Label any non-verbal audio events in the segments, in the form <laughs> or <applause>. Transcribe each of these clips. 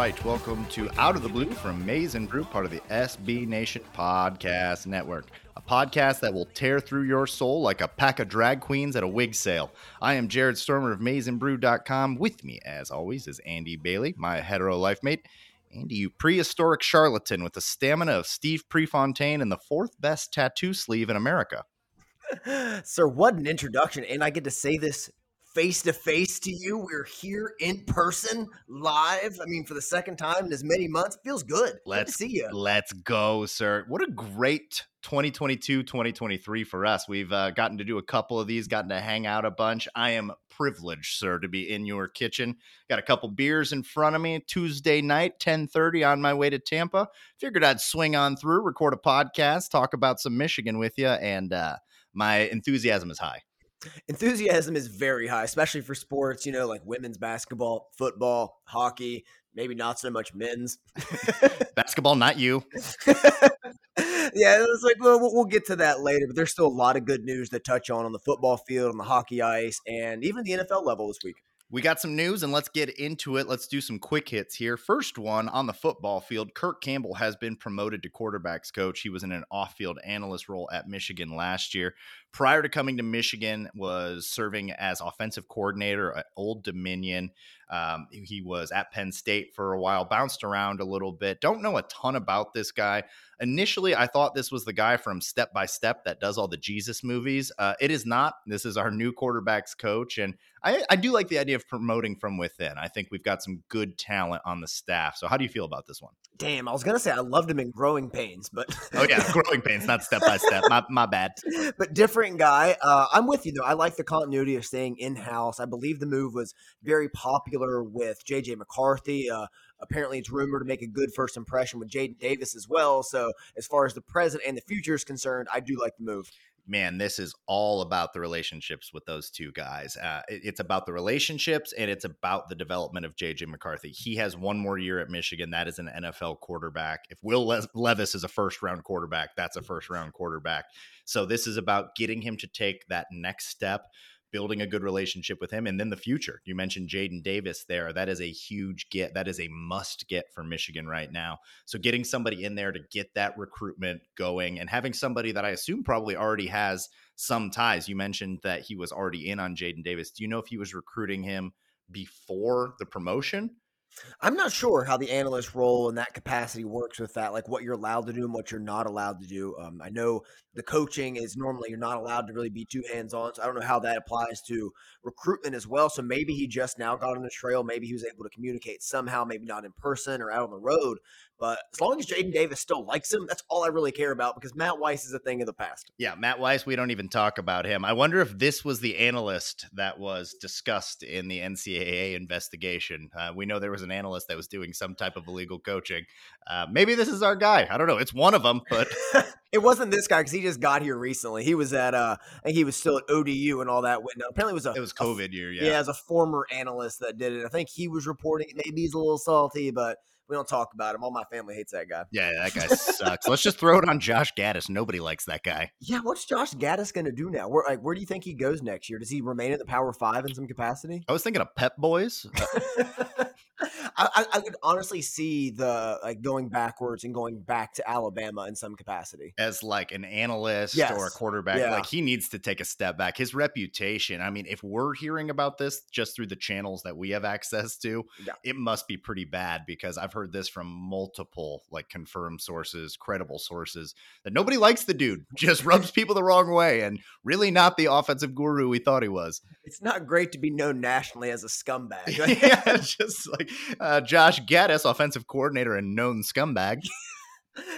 right, welcome to Out of the Blue from Maize and Brew, part of the SB Nation Podcast Network, a podcast that will tear through your soul like a pack of drag queens at a wig sale. I am Jared Stormer of MaizeandBrew.com. With me, as always, is Andy Bailey, my hetero life mate. Andy, you prehistoric charlatan with the stamina of Steve Prefontaine and the fourth best tattoo sleeve in America. <laughs> Sir, what an introduction. And I get to say this face to face to you. We're here in person, live. I mean, for the second time in as many months. Feels good. Let's good see you. Let's go, sir. What a great 2022 2023 for us. We've uh, gotten to do a couple of these, gotten to hang out a bunch. I am privileged, sir, to be in your kitchen. Got a couple beers in front of me. Tuesday night, 10:30 on my way to Tampa. Figured I'd swing on through, record a podcast, talk about some Michigan with you, and uh, my enthusiasm is high enthusiasm is very high, especially for sports, you know, like women's basketball, football, hockey, maybe not so much men's. <laughs> basketball, not you. <laughs> yeah, it's like, well, we'll get to that later, but there's still a lot of good news to touch on on the football field, on the hockey ice, and even the NFL level this week. We got some news and let's get into it. Let's do some quick hits here. First one on the football field Kirk Campbell has been promoted to quarterbacks coach. He was in an off field analyst role at Michigan last year. Prior to coming to Michigan, was serving as offensive coordinator at Old Dominion. Um, he was at Penn State for a while, bounced around a little bit. Don't know a ton about this guy. Initially, I thought this was the guy from Step by Step that does all the Jesus movies. Uh, it is not. This is our new quarterbacks coach, and I, I do like the idea of promoting from within. I think we've got some good talent on the staff. So, how do you feel about this one? Damn, I was gonna say I loved him in Growing Pains, but oh yeah, Growing Pains, not Step by Step. My my bad. <laughs> But different guy. Uh, I'm with you though. I like the continuity of staying in house. I believe the move was very popular with JJ McCarthy. Uh, apparently, it's rumored to make a good first impression with Jaden Davis as well. So, as far as the present and the future is concerned, I do like the move man, this is all about the relationships with those two guys. Uh, it, it's about the relationships and it's about the development of JJ McCarthy. He has one more year at Michigan. That is an NFL quarterback. If Will Le- Levis is a first round quarterback, that's a first round quarterback. So this is about getting him to take that next step building a good relationship with him and then the future. You mentioned Jaden Davis there. That is a huge get. That is a must get for Michigan right now. So getting somebody in there to get that recruitment going and having somebody that I assume probably already has some ties. You mentioned that he was already in on Jaden Davis. Do you know if he was recruiting him before the promotion? I'm not sure how the analyst role in that capacity works with that, like what you're allowed to do and what you're not allowed to do. Um, I know the coaching is normally you're not allowed to really be too hands on. So I don't know how that applies to recruitment as well. So maybe he just now got on the trail. Maybe he was able to communicate somehow, maybe not in person or out on the road. But as long as Jaden Davis still likes him, that's all I really care about because Matt Weiss is a thing of the past. Yeah, Matt Weiss, we don't even talk about him. I wonder if this was the analyst that was discussed in the NCAA investigation. Uh, we know there was an analyst that was doing some type of illegal coaching. Uh, maybe this is our guy. I don't know. It's one of them, but <laughs> it wasn't this guy because he just got here recently. He was at uh, I think he was still at ODU and all that. Apparently, it was a it was COVID a, year. Yeah, yeah, as a former analyst that did it. I think he was reporting. Maybe he's a little salty, but we don't talk about him. All my family hates that guy. Yeah, that guy <laughs> sucks. Let's just throw it on Josh Gattis. Nobody likes that guy. Yeah, what's Josh Gattis going to do now? Where like where do you think he goes next year? Does he remain in the Power Five in some capacity? I was thinking of Pep Boys. <laughs> I, I could honestly see the like going backwards and going back to Alabama in some capacity as like an analyst yes. or a quarterback. Yeah. Like he needs to take a step back. His reputation. I mean, if we're hearing about this just through the channels that we have access to, yeah. it must be pretty bad because I've heard this from multiple like confirmed sources, credible sources that nobody likes the dude. <laughs> Just rubs <laughs> people the wrong way and really not the offensive guru we thought he was. It's not great to be known nationally as a scumbag. <laughs> yeah, just like. Uh, Josh Gattis, offensive coordinator and known scumbag.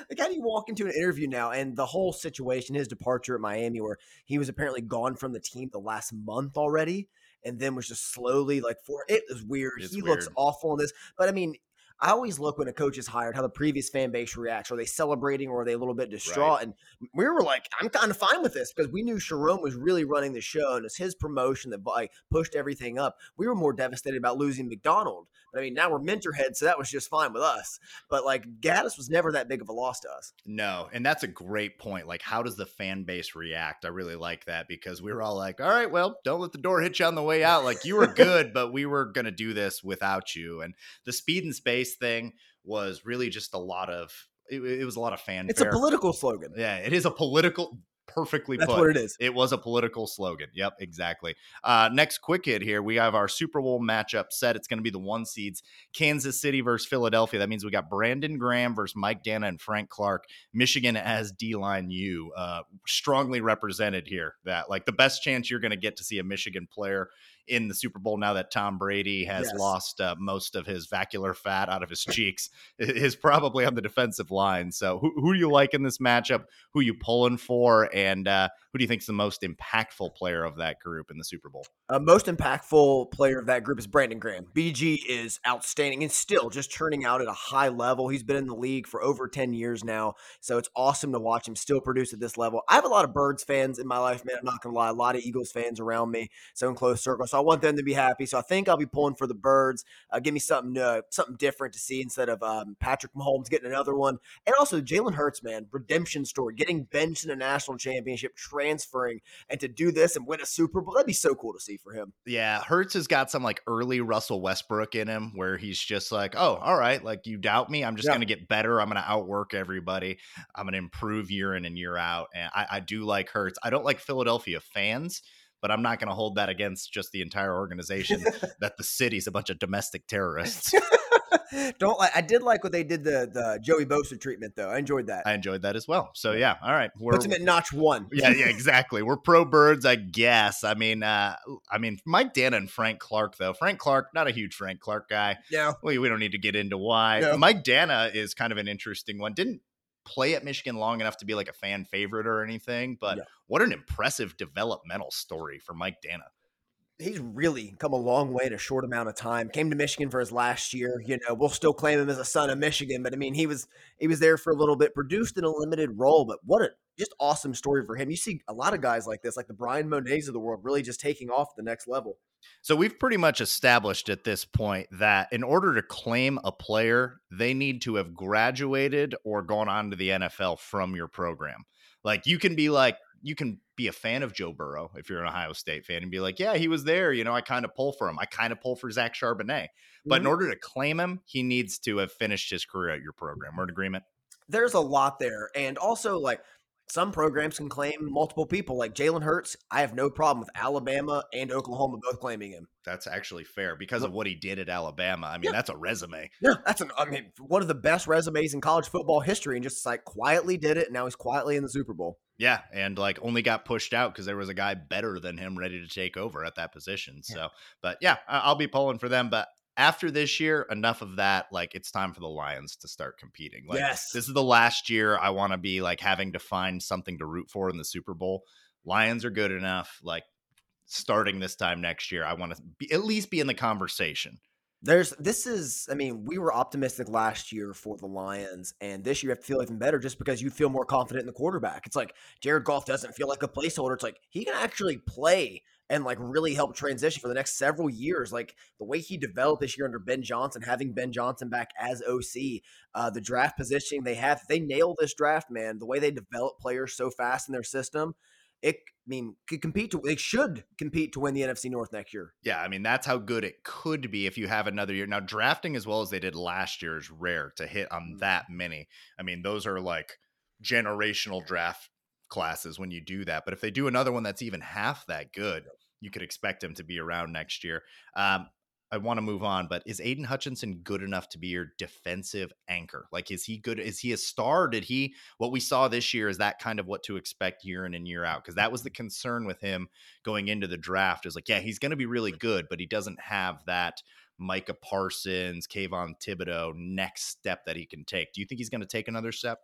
Like how do you walk into an interview now and the whole situation, his departure at Miami, where he was apparently gone from the team the last month already, and then was just slowly like for it was weird. It's he weird. looks awful in this, but I mean. I always look when a coach is hired how the previous fan base reacts. Are they celebrating or are they a little bit distraught? Right. And we were like, I'm kind of fine with this because we knew Sherrone was really running the show and it's his promotion that like, pushed everything up. We were more devastated about losing Macdonald. But I mean, now we're mentorheads, so that was just fine with us. But like Gattis was never that big of a loss to us. No, and that's a great point. Like, how does the fan base react? I really like that because we were all like, all right, well, don't let the door hit you on the way out. Like, you were <laughs> good, but we were going to do this without you. And the speed and space thing was really just a lot of it, it was a lot of fanfare. It's a political slogan. Yeah, it is a political perfectly That's put. what it is. It was a political slogan. Yep, exactly. Uh, next quick hit here. We have our Super Bowl matchup set. It's going to be the one seeds Kansas City versus Philadelphia. That means we got Brandon Graham versus Mike Danna and Frank Clark. Michigan as D line U. Uh, strongly represented here. That like the best chance you're going to get to see a Michigan player in the Super Bowl now that Tom Brady has Yes. lost uh, most of his buccal fat out of his cheeks <laughs> is probably on the defensive line. So who, who do you like in this matchup? Who you pulling for? And uh, who do you think is the most impactful player of that group in the Super Bowl? Uh, most impactful player of that group is Brandon Graham. BG is outstanding and still just churning out at a high level. He's been in the league for over 10 years now. So it's awesome to watch him still produce at this level. I have a lot of Birds fans in my life, man. I'm not going to lie. A lot of Eagles fans around me. So in close circle. So I want them to be happy. So I think I'll be pulling for the Birds. Uh, give me something something different to see instead of um, Patrick Mahomes getting another one. And also Jalen Hurts, man. Redemption story. Getting benched in a national championship, transferring, and to do this and win a Super Bowl. That'd be so cool to see for him. Yeah, Hurts has got some like early Russell Westbrook in him where he's just like, oh, all right, like you doubt me. I'm just Yeah. going to get better. I'm going to outwork everybody. I'm going to improve year in and year out. And I, I do like Hurts. I don't like Philadelphia fans, but I'm not going to hold that against just the entire <laughs> organization that the city's a bunch of domestic terrorists. <laughs> Don't like. I did like what they did the the Joey Bosa treatment though. I enjoyed that. I enjoyed that as well. So yeah, all right. We're, Puts him at notch one. yeah, yeah, exactly. We're pro birds, I guess. I mean, uh, I mean, Mike Danna and Frank Clark, though. Frank Clark, not a huge Frank Clark guy. Yeah. We, we don't need to get into why. No. Mike Danna is kind of an interesting one. Didn't play at Michigan long enough to be like a fan favorite or anything, but Yeah. what an impressive developmental story for Mike Danna. He's really come a long way in a short amount of time. Came to Michigan for his last year. You know, we'll still claim him as a son of Michigan, but I mean, he was he was there for a little bit, produced in a limited role. But what a just awesome story for him. You see a lot of guys like this, like the Brian Monets of the world, really just taking off the next level. So we've pretty much established at this point that in order to claim a player, they need to have graduated or gone on to the NFL from your program. Like you can be like you can be a fan of Joe Burrow if you're an Ohio State fan and be like, yeah, he was there. You know, I kind of pull for him. I kind of pull for Zach Charbonnet. But in Mhm. order to claim him, he needs to have finished his career at your program. We're in agreement. there's a lot there and also like some programs can claim multiple people. Like Jalen Hurts, I have no problem with Alabama and Oklahoma both claiming him. That's actually fair because of what he did at Alabama. I mean, yeah. that's a resume. Yeah, that's an. I mean, one of the best resumes in college football history, and just like quietly did it. And now he's quietly in the Super Bowl. Yeah, and like only got pushed out because there was a guy better than him ready to take over at that position. So, but yeah, I'll be pulling for them. But after this year, enough of that. Like it's time for the Lions to start competing. Like yes. this is the last year I want to be like having to find something to root for in the Super Bowl. Lions are good enough. Like starting this time next year, I want to be, at least be in the conversation. There's this is I mean, we were optimistic last year for the Lions, and this year you have to feel even better just because you feel more confident in the quarterback. It's like Jared Goff doesn't feel like a placeholder. It's like he can actually play and like really help transition for the next several years. Like the way he developed this year under Ben Johnson, having Ben Johnson back as OC, uh, the draft positioning they have, they nail this draft, man. The way they develop players so fast in their system, it I mean could compete to they should compete to win the NFC North next year. Yeah, I mean that's how good it could be if you have another year. Now drafting as well as they did last year is rare to hit on mm. that many. I mean those are like generational draft classes when you do that. But if they do another one that's even half that good, you could expect him to be around next year. Um, I want to move on, but is Aidan Hutchinson good enough to be your defensive anchor? Like, is he good? Is he a star? Did he, what we saw this year, is that kind of what to expect year in and year out? Because that was the concern with him going into the draft is like, yeah, he's going to be really good, but he doesn't have that Micah Parsons, Kayvon Thibodeaux next step that he can take. Do you think he's going to take another step?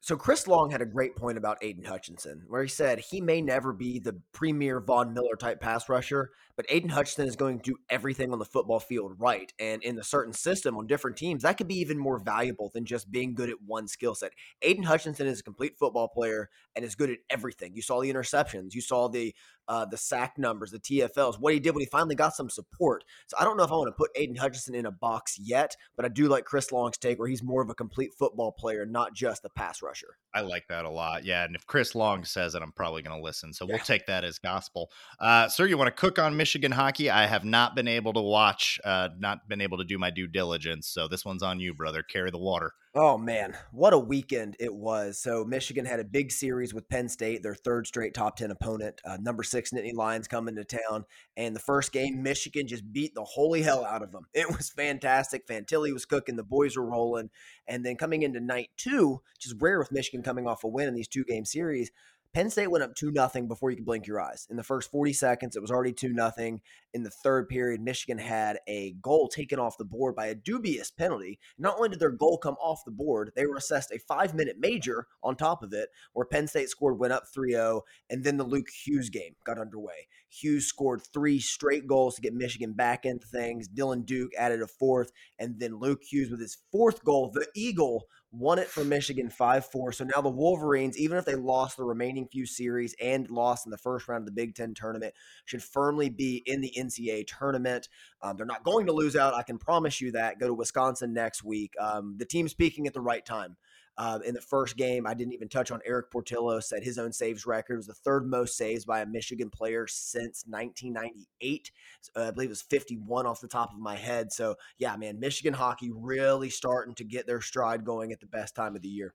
So Chris Long had a great point about Aidan Hutchinson, where he said he may never be the premier Von Miller type pass rusher, but Aidan Hutchinson is going to do everything on the football field right. And in a certain system on different teams, that could be even more valuable than just being good at one skill set. Aidan Hutchinson is a complete football player and is good at everything. You saw the interceptions, you saw the uh, the sack numbers, the TFLs, what he did when he finally got some support. So I don't know if I want to put Aidan Hutchinson in a box yet, but I do like Chris Long's take where he's more of a complete football player, not just a pass rusher. I like that a lot. Yeah. And if Chris Long says it, I'm probably going to listen. So yeah. we'll take that as gospel. Uh, sir, you want to cook on Michigan hockey? I have not been able to watch, uh, not been able to do my due diligence. So this one's on you, brother. Carry the water. Oh man, what a weekend it was! So Michigan had a big series with Penn State, their third straight top ten opponent. Uh, number six Nittany Lions coming to town, and the first game, Michigan just beat the holy hell out of them. <laughs> It was fantastic. Fantilli was cooking, the boys were rolling, and then coming into night two, which is rare with Michigan coming off a win in these two game series. Penn State went up 2 nothing before you could blink your eyes. In the first 40 seconds, it was already 2 nothing. In the third period, Michigan had a goal taken off the board by a dubious penalty. Not only did their goal come off the board, they were assessed a five minute major on top of it, where Penn State scored, went up 3 0, and then the Luke Hughes game got underway. Hughes scored three straight goals to get Michigan back into things. Dylan Duke added a fourth, and then Luke Hughes with his fourth goal, the Eagle won it for Michigan 5 4. So now the Wolverines, even if they lost the remaining few series and lost in the first round of the Big Ten tournament, should firmly be in the NCAA tournament. Um, they're not going to lose out. I can promise you that. Go to Wisconsin next week. Um, the team's peaking at the right time. Uh, in the first game, I didn't even touch on Erik Portillo, set his own saves record. It was the third most saves by a Michigan player since 1998. Uh, I believe it was 51 off the top of my head. So, yeah, man, Michigan hockey really starting to get their stride going at the best time of the year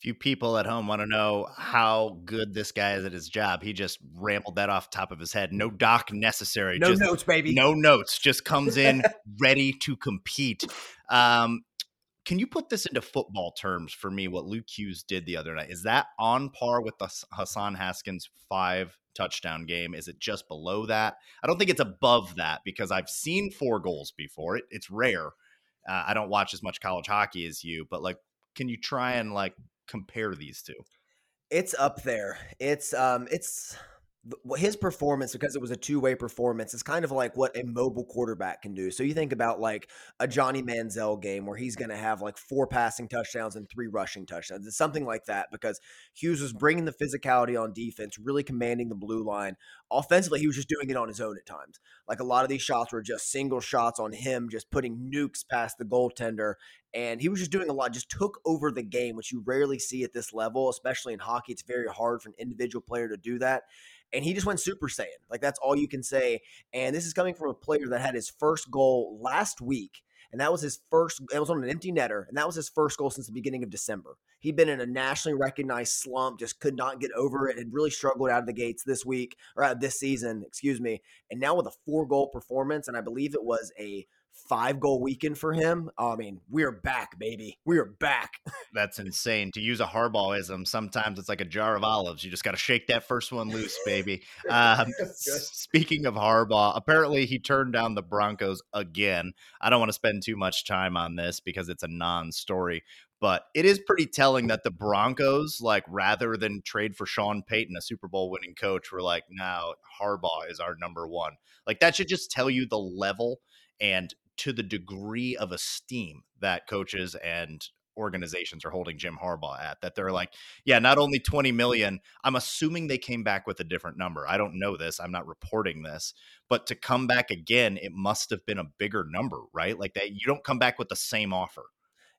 few people at home want to know how good this guy is at his job. He just <laughs> rambled that off top of his head. No doc necessary. No just, notes, baby. No notes. Just comes in <laughs> ready to compete. Um, can you put this into football terms for me? What Luke Hughes did the other night is that on par with the Hassan Haskins five touchdown game? Is it just below that? I don't think it's above that because I've seen four goals before. It, it's rare. Uh, I don't watch as much college hockey as you, but like, can you try and like compare these two? It's up there. It's um, it's his performance because it was a two-way performance is kind of like what a mobile quarterback can do. So you think about like a Johnny Manziel game where he's going to have like four passing touchdowns and three rushing touchdowns. It's something like that because Hughes was bringing the physicality on defense, really commanding the blue line. Offensively, he was just doing it on his own at times. Like a lot of these shots were just single shots on him, just putting nukes past the goaltender. And he was just doing a lot, just took over the game, which you rarely see at this level, especially in hockey. It's very hard for an individual player to do that and he just went Super Saiyan. Like that's all you can say. And this is coming from a player that had his first goal last week and that was his first. It was on an empty netter, and that was his first goal since the beginning of December. He'd been in a nationally recognized slump, just could not get over it, had really struggled out of the gates this week or out this season, excuse me. And now with a four goal performance, and I believe it was a five goal weekend for him. I mean, we're back, baby. We are back. <laughs> That's insane. To use a Harbaugism, sometimes it's like a jar of olives. You just got to shake that first one loose, baby. <laughs> Um, speaking of Harbaugh, apparently he turned down the Broncos again. I don't want to spend too much time on this because it's a non story. But it is pretty telling that the Broncos, like, rather than trade for Sean Payton, a Super Bowl winning coach, were like, now Harbaugh is our number one. Like, that should just tell you the level and to the degree of esteem that coaches and organizations are holding Jim Harbaugh at that they're like, yeah, not only 20 million, I'm assuming they came back with a different number. I don't know this. I'm not reporting this, but to come back again, it must have been a bigger number, right? Like that you don't come back with the same offer.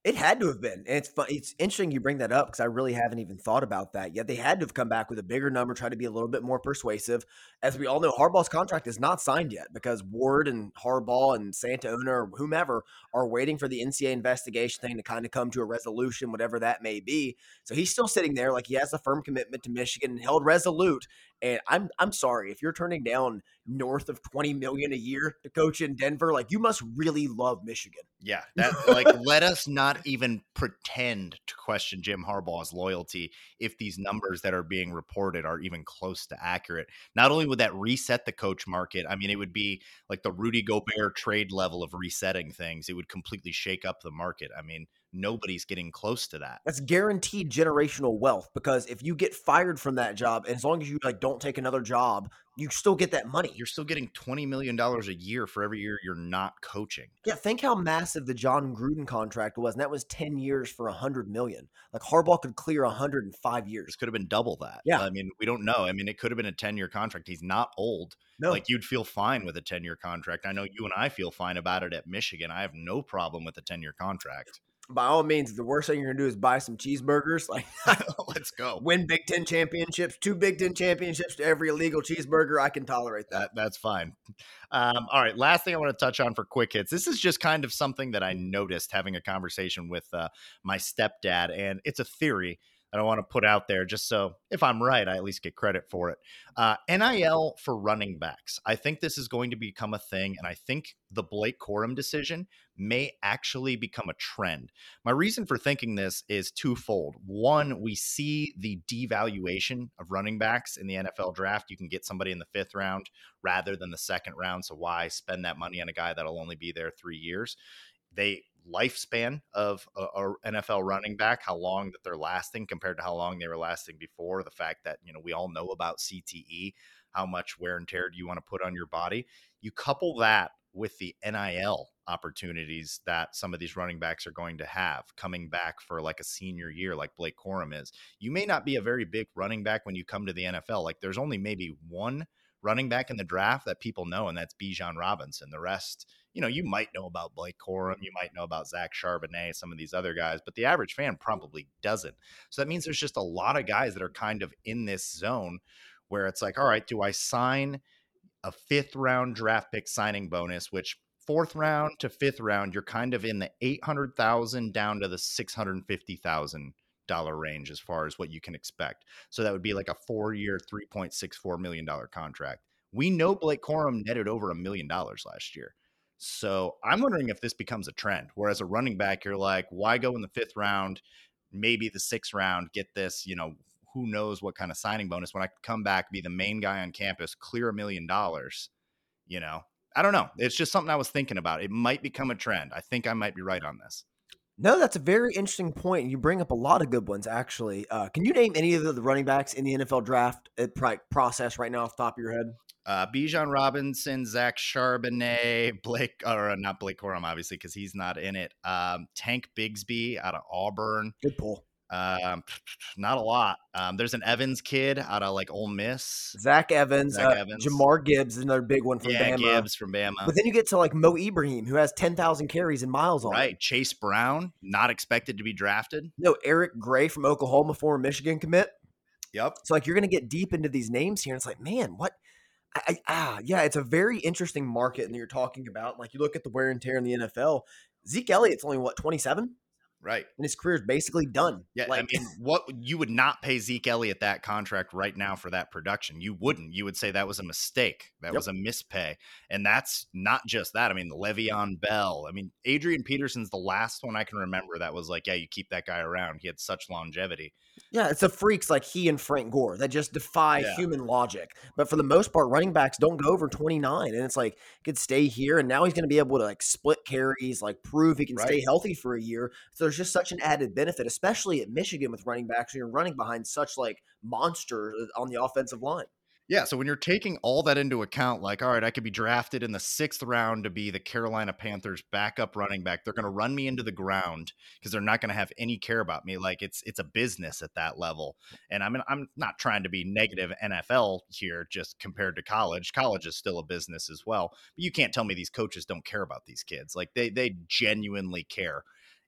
It had to have been. And it's fun. It's interesting you bring that up because I really haven't even thought about that yet. They had to have come back with a bigger number, try to be a little bit more persuasive. As we all know, Harbaugh's contract is not signed yet because Warde and Harbaugh and Santa Ono or whomever are waiting for the NCAA investigation thing to kind of come to a resolution, whatever that may be. So he's still sitting there like he has a firm commitment to Michigan and held resolute. And I'm I'm sorry if you're turning down north of 20 million a year to coach in Denver, like you must really love Michigan. Yeah, <laughs> that like let us not even pretend to question Jim Harbaugh's loyalty if these numbers that are being reported are even close to accurate. Not only would that reset the coach market, I mean it would be like the Rudy Gobert trade level of resetting things. It would completely shake up the market. I mean, nobody's getting close to that. That's guaranteed generational wealth because if you get fired from that job, as long as you like don't take another job, you still get that money. You're still getting twenty million dollars a year for every year you're not coaching. Yeah, think how massive the Jon Gruden contract was, and that was ten years for a hundred million. Like Harbaugh could clear a hundred in five years. This could have been double that. Yeah, I mean, we don't know. I mean, it could have been a ten year contract. He's not old. No. Like you'd feel fine with a ten year contract. I know you and I feel fine about it at Michigan. I have no problem with a ten year contract by all means, the worst thing you're gonna do is buy some cheeseburgers. Like, <laughs> <laughs> let's go win Big Ten championships, two Big Ten championships to every illegal cheeseburger. I can tolerate that. that that's fine. Um, all right, last thing I want to touch on for quick hits. This is just kind of something that I noticed having a conversation with uh, my stepdad, and it's a theory that I want to put out there just so if I'm right, I at least get credit for it. Uh, NIL for running backs. I think this is going to become a thing, and I think the Blake Corum decision may actually become a trend. My reason for thinking this is twofold. One, we see the devaluation of running backs in the NFL draft. You can get somebody in the fifth round rather than the second round. So why spend that money on a guy that'll only be there three years? They lifespan of a, a, NFL mm-hmm. running back, how long that they're lasting compared to how long they were lasting before. The fact that you know we all know about CTE, how much wear and tear do you want to put on your body? You couple that with the NIL opportunities that some of these running backs are going to have coming back for like a senior year, like Blake Corum is. You may not be a very big running back when you come to the NFL. Like there's only maybe one running back in the draft that people know, and that's Bijan Robinson. The rest you know, you might know about Blake Corum, you might know about Zach Charbonnet, some of these other guys, but the average fan probably doesn't. So that means there's just a lot of guys that are kind of in this zone where it's like, all right, do I sign a fifth round draft pick signing bonus, which fourth round to fifth round, you're kind of in the 800,000 down to the 650,000 dollar range as far as what you can expect. So that would be like a four year, $3.64 million contract. We know Blake Corum netted over a million dollars last year. So I'm wondering if this becomes a trend. Whereas a running back, you're like, why go in the fifth round, maybe the sixth round, get this, you know, who knows what kind of signing bonus when I come back, be the main guy on campus, clear a million dollars, you know? I don't know. It's just something I was thinking about. It might become a trend. I think I might be right on this. No, that's a very interesting point. You bring up a lot of good ones, actually. Uh, can you name any of the running backs in the NFL draft uh, process right now off the top of your head? Uh, Bijan Robinson, Zach Charbonnet, <laughs> Blake, or uh, not Blake Corum, obviously, because he's not in it. Um, Tank Bigsby out of Auburn. Good pull. Um, <sniffs> not a lot. Um, there's an Evans kid out of like Ole Miss. Zach Evans, Zach uh, Evans. Jahmyr Gibbs is another big one from yeah, Bama. Gibbs from Bama. But then you get to like Mo Ibrahim, who has ten thousand carries and miles on. Right, Chase Brown, not expected to be drafted. No, Eric Gray from Oklahoma, former Michigan commit. Yep. So like you're gonna get deep into these names here, and it's like, man, what? I, ah, yeah, it's a very interesting market, and you're talking about like you look at the wear and tear in the NFL Zeke Elliott's only what 27, Right. and his career is basically done. Yeah, like, I mean, what you would not pay Zeke Elliott that contract right now for that production. You wouldn't. You would say that was a mistake. That Yep. was a mispay. And that's not just that. I mean, the Le'Veon Bell. I mean, Adrian Peterson's the last one I can remember that was like, yeah, you keep that guy around. He had such longevity. Yeah, it's the freaks like he and Frank Gore that just defy Yeah. human logic. But for the most part, running backs don't go over 29. And it's like, could stay here. And now he's going to be able to like split carries, like prove he can stay healthy for a year. So there's just such an added benefit, especially at Michigan with running backs. You're running behind such like monsters uh, on the offensive line. Yeah. So when you're taking all that into account, like, all right, I could be drafted in the sixth round to be the Carolina Panthers backup running back. They're going to run me into the ground because they're not going to have any care about me. Like it's it's a business at that level. And I mean, I'm not trying to be negative NFL here, just compared to college. College is still a business as well. But you can't tell me these coaches don't care about these kids. Like they they genuinely care.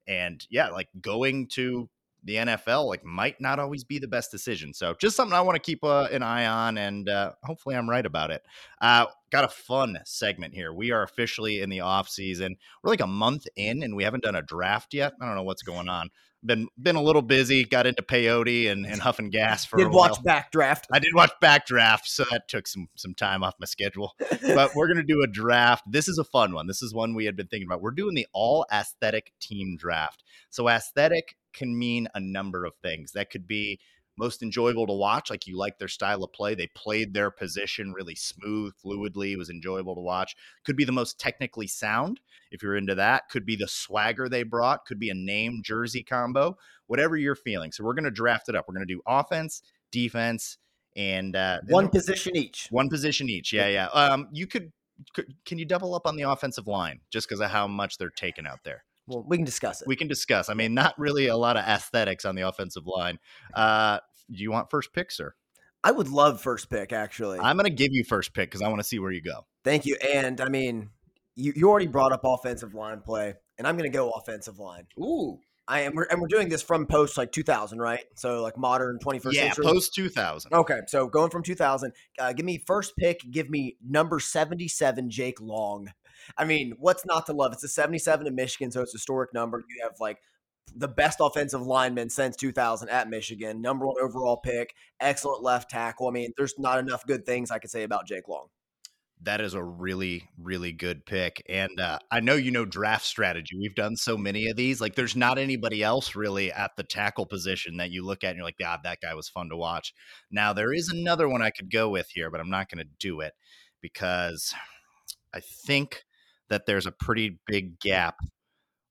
And yeah, like going to the NFL like might not always be the best decision. So just something I want to keep uh, an eye on, and uh, hopefully I'm right about it. Uh, got a fun segment here. We are officially in the off season. We're like a month in, and we haven't done a draft yet. I don't know what's going on. Been been a little busy. Got into peyote and, and huffing gas for a while. Did watch backdraft. I did watch Backdraft, so that took some some time off my schedule. But we're gonna do a draft. This is a fun one. This is one we had been thinking about. We're doing the all aesthetic team draft. So aesthetic can mean a number of things. That could be most enjoyable to watch, like you like their style of play. They played their position really smooth, fluidly. It was enjoyable to watch. Could be the most technically sound, if you're into that. Could be the swagger they brought. Could be a name jersey combo. Whatever you're feeling. So we're gonna draft it up. We're gonna do offense, defense, and uh, One position each. one position each. Yeah, yeah. Um, you could, could can you double up on the offensive line just because of how much they're taking out there? Well, we can discuss it. We can discuss. I mean, not really a lot of aesthetics on the offensive line. Uh, do you want first pick, sir? I would love first pick, actually. I'm going to give you first pick because I want to see where you go. Thank you. And I mean, you, you already brought up offensive line play, and I'm going to go offensive line. Ooh, I am, we're, and we're doing this from post like 2000, right? So like modern 21st yeah, century. post 2000. Okay, so going from 2000, uh, give me first pick. Give me number 77, Jake Long. I mean, what's not to love? It's a 77 in Michigan, so it's a historic number. You have like the best offensive lineman since 2000 at Michigan, number one overall pick, excellent left tackle. I mean, there's not enough good things I could say about Jake Long. That is a really, really good pick. And uh, I know you know draft strategy. We've done so many of these. Like, there's not anybody else really at the tackle position that you look at and you're like, yeah, that guy was fun to watch. Now, there is another one I could go with here, but I'm not going to do it because I think that there's a pretty big gap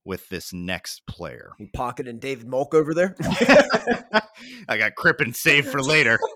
with this next player. He pocketing David Molk over there. <laughs> I got Crippen saved for later. <laughs>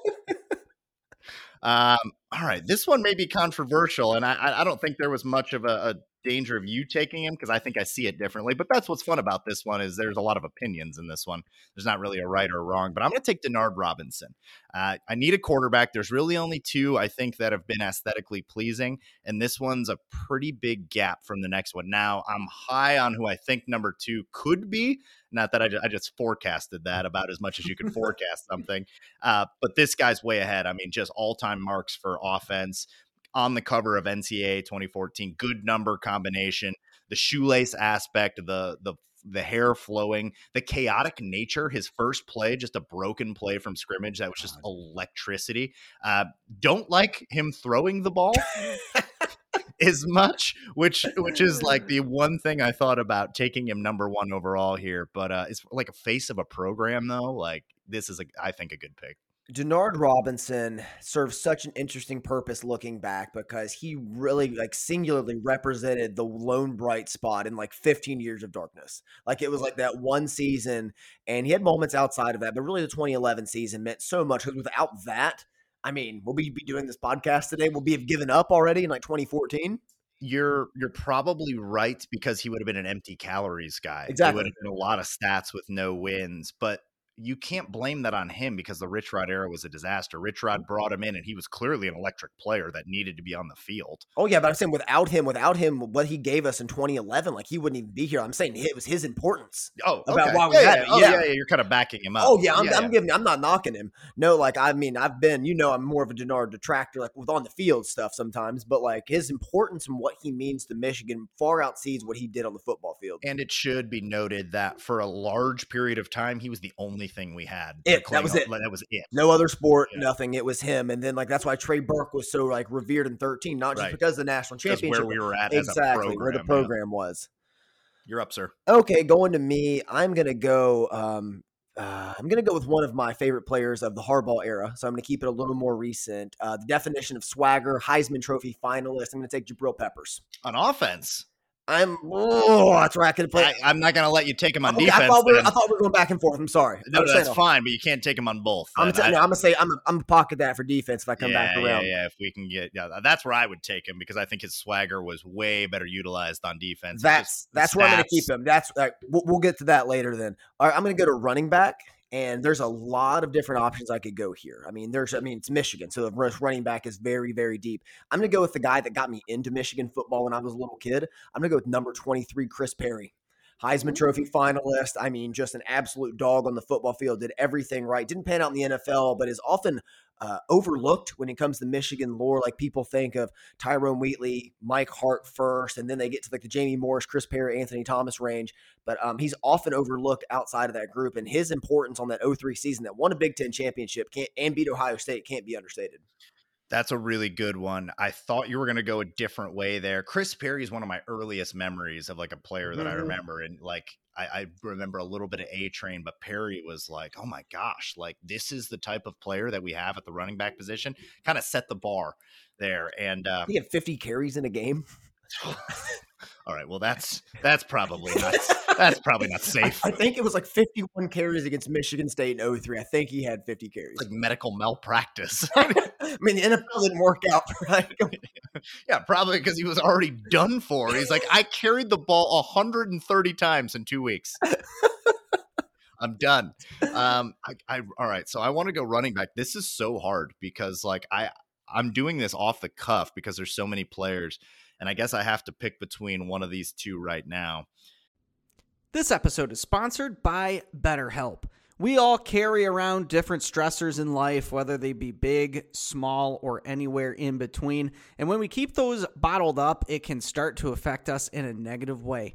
Um, all right, this one may be controversial, and I- I, I don't think there was much of a, a danger of you taking him because I think I see it differently. But that's what's fun about this one is there's a lot of opinions in this one. There's not really a right or wrong. But I'm going to take Denard Robinson. Uh, I need a quarterback. There's really only two I think that have been aesthetically pleasing, and this one's a pretty big gap from the next one. Now I'm high on who I think number two could be. Not that I, ju- I just forecasted that about as much as you can <laughs> forecast something, uh, but this guy's way ahead. I mean, just all time marks for offense on the cover of NCAA 2014. Good number combination, the shoelace aspect, the the the hair flowing, the chaotic nature. His first play, just a broken play from scrimmage that was just electricity. Uh, don't like him throwing the ball <laughs> as much, which which is like <laughs> the one thing I thought about taking him number one overall here. But uh, it's like a face of a program though. Like this is a I think a good pick. Denard Robinson serves such an interesting purpose looking back because he really like singularly represented the lone bright spot in like 15 years of darkness. Like it was like that one season and he had moments outside of that, but really the 2011 season meant so much because without that, I mean, will we be doing this podcast today? Will we have given up already in like 2014? You're you're probably right because he would have been an empty calories guy. Exactly. would have been a lot of stats with no wins, but you can't blame that on him because the Rich Rod era was a disaster. Rich Rod mm-hmm. brought him in, and he was clearly an electric player that needed to be on the field. Oh yeah, but I'm saying without him, without him, what he gave us in 2011, like he wouldn't even be here. I'm saying it was his importance. Oh, about okay. why we yeah, had yeah. it. Oh, Yeah. yeah, yeah. You're kind of backing him up. Oh yeah, I'm, yeah, I'm giving. I'm not knocking him. No, like I mean, I've been. You know, I'm more of a Denard detractor, like with on the field stuff sometimes. But like his importance and what he means to Michigan far outsees what he did on the football field. And it should be noted that for a large period of time, he was the only thing we had. It, that was it. That was it. No other sport, Yeah. nothing. It was him, and then like that's why Trey Burke was so like revered in 13, not just Right. because of the national championship, where we were at exactly program. where the yeah. program was. You're up, sir. Okay, going to me, I'm gonna go. Um, uh, I'm gonna go with one of my favorite players of the Harbaugh era. So I'm gonna keep it a little more recent. Uh, the definition of swagger, Heisman Trophy finalist. I'm gonna take Jabril Peppers. On offense, I'm. Oh, that's where I could play. I, I'm not going to let you take him on Okay, defense. I thought we were. I thought we were going back and forth. I'm sorry. no, I'm that's no. fine, but you can't take him on both. I'm, t- I- no, I'm gonna say I'm. I'm pocket that for defense if I come yeah, back around. Yeah, yeah, if we can get, yeah, that's where I would take him because I think his swagger was way better utilized on defense. That's just that's where I'm going to keep him. That's like, we'll, we'll get to that later. Then All right, I'm going to go to running back, and there's a lot of different options I could go here. I mean, there's I mean it's Michigan, so the running back is very very deep. I'm going to go with the guy that got me into Michigan football when I was a little kid. I'm going to go with number 23, Chris Perry. Heisman Trophy finalist. I mean, just an absolute dog on the football field. Did everything right. Didn't pan out in the NFL, but is often uh, overlooked when it comes to Michigan lore. Like people think of Tyrone Wheatley, Mike Hart first, and then they get to like the Jamie Morris, Chris Perry, Anthony Thomas range. But um, he's often overlooked outside of that group, and his importance on that 03 season that won a Big Ten championship can't, and beat Ohio State can't be understated. That's a really good one. I thought you were going to go a different way there. Chris Perry is one of my earliest memories of like a player that I Mhm. remember, and like I, I remember a little bit of A Train, but Perry was like, oh my gosh, like this is the type of player that we have at the running back position. Kind of set the bar there, and uh, He had 50 carries in a game. <laughs> <laughs> all right, well that's that's probably not that's probably not <laughs> I, safe. I think it was like 51 carries against Michigan State in 03. I think he had 50 carries. It's like medical malpractice. <laughs> I mean, the NFL didn't work out, <laughs> right? Yeah, probably because he was already done for. He's like, I carried the ball 130 times in two weeks. I'm done. Um, I, I all right. So I want to go running back. This is so hard because like I I'm doing this off the cuff because there's so many players, and I guess I have to pick between one of these two right now. This episode is sponsored by BetterHelp. We all carry around different stressors in life, whether they be big, small, or anywhere in between. And when we keep those bottled up, it can start to affect us in a negative way.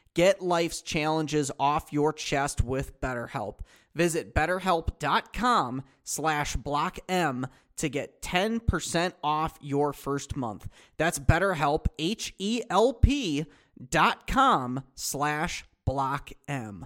Get life's challenges off your chest with BetterHelp. Visit betterhelp.com slash blockm to get 10% off your first month. That's betterhelp, H-E-L-P dot com slash block M.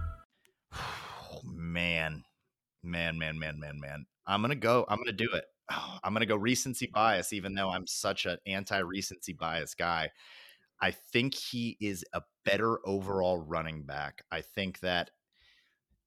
Man, man, man, man, man, man. I'm gonna go. I'm gonna do it. Oh, <sighs> I'm gonna go recency bias, even though I'm such an anti-recency bias guy. I think he is a better overall running back. I think that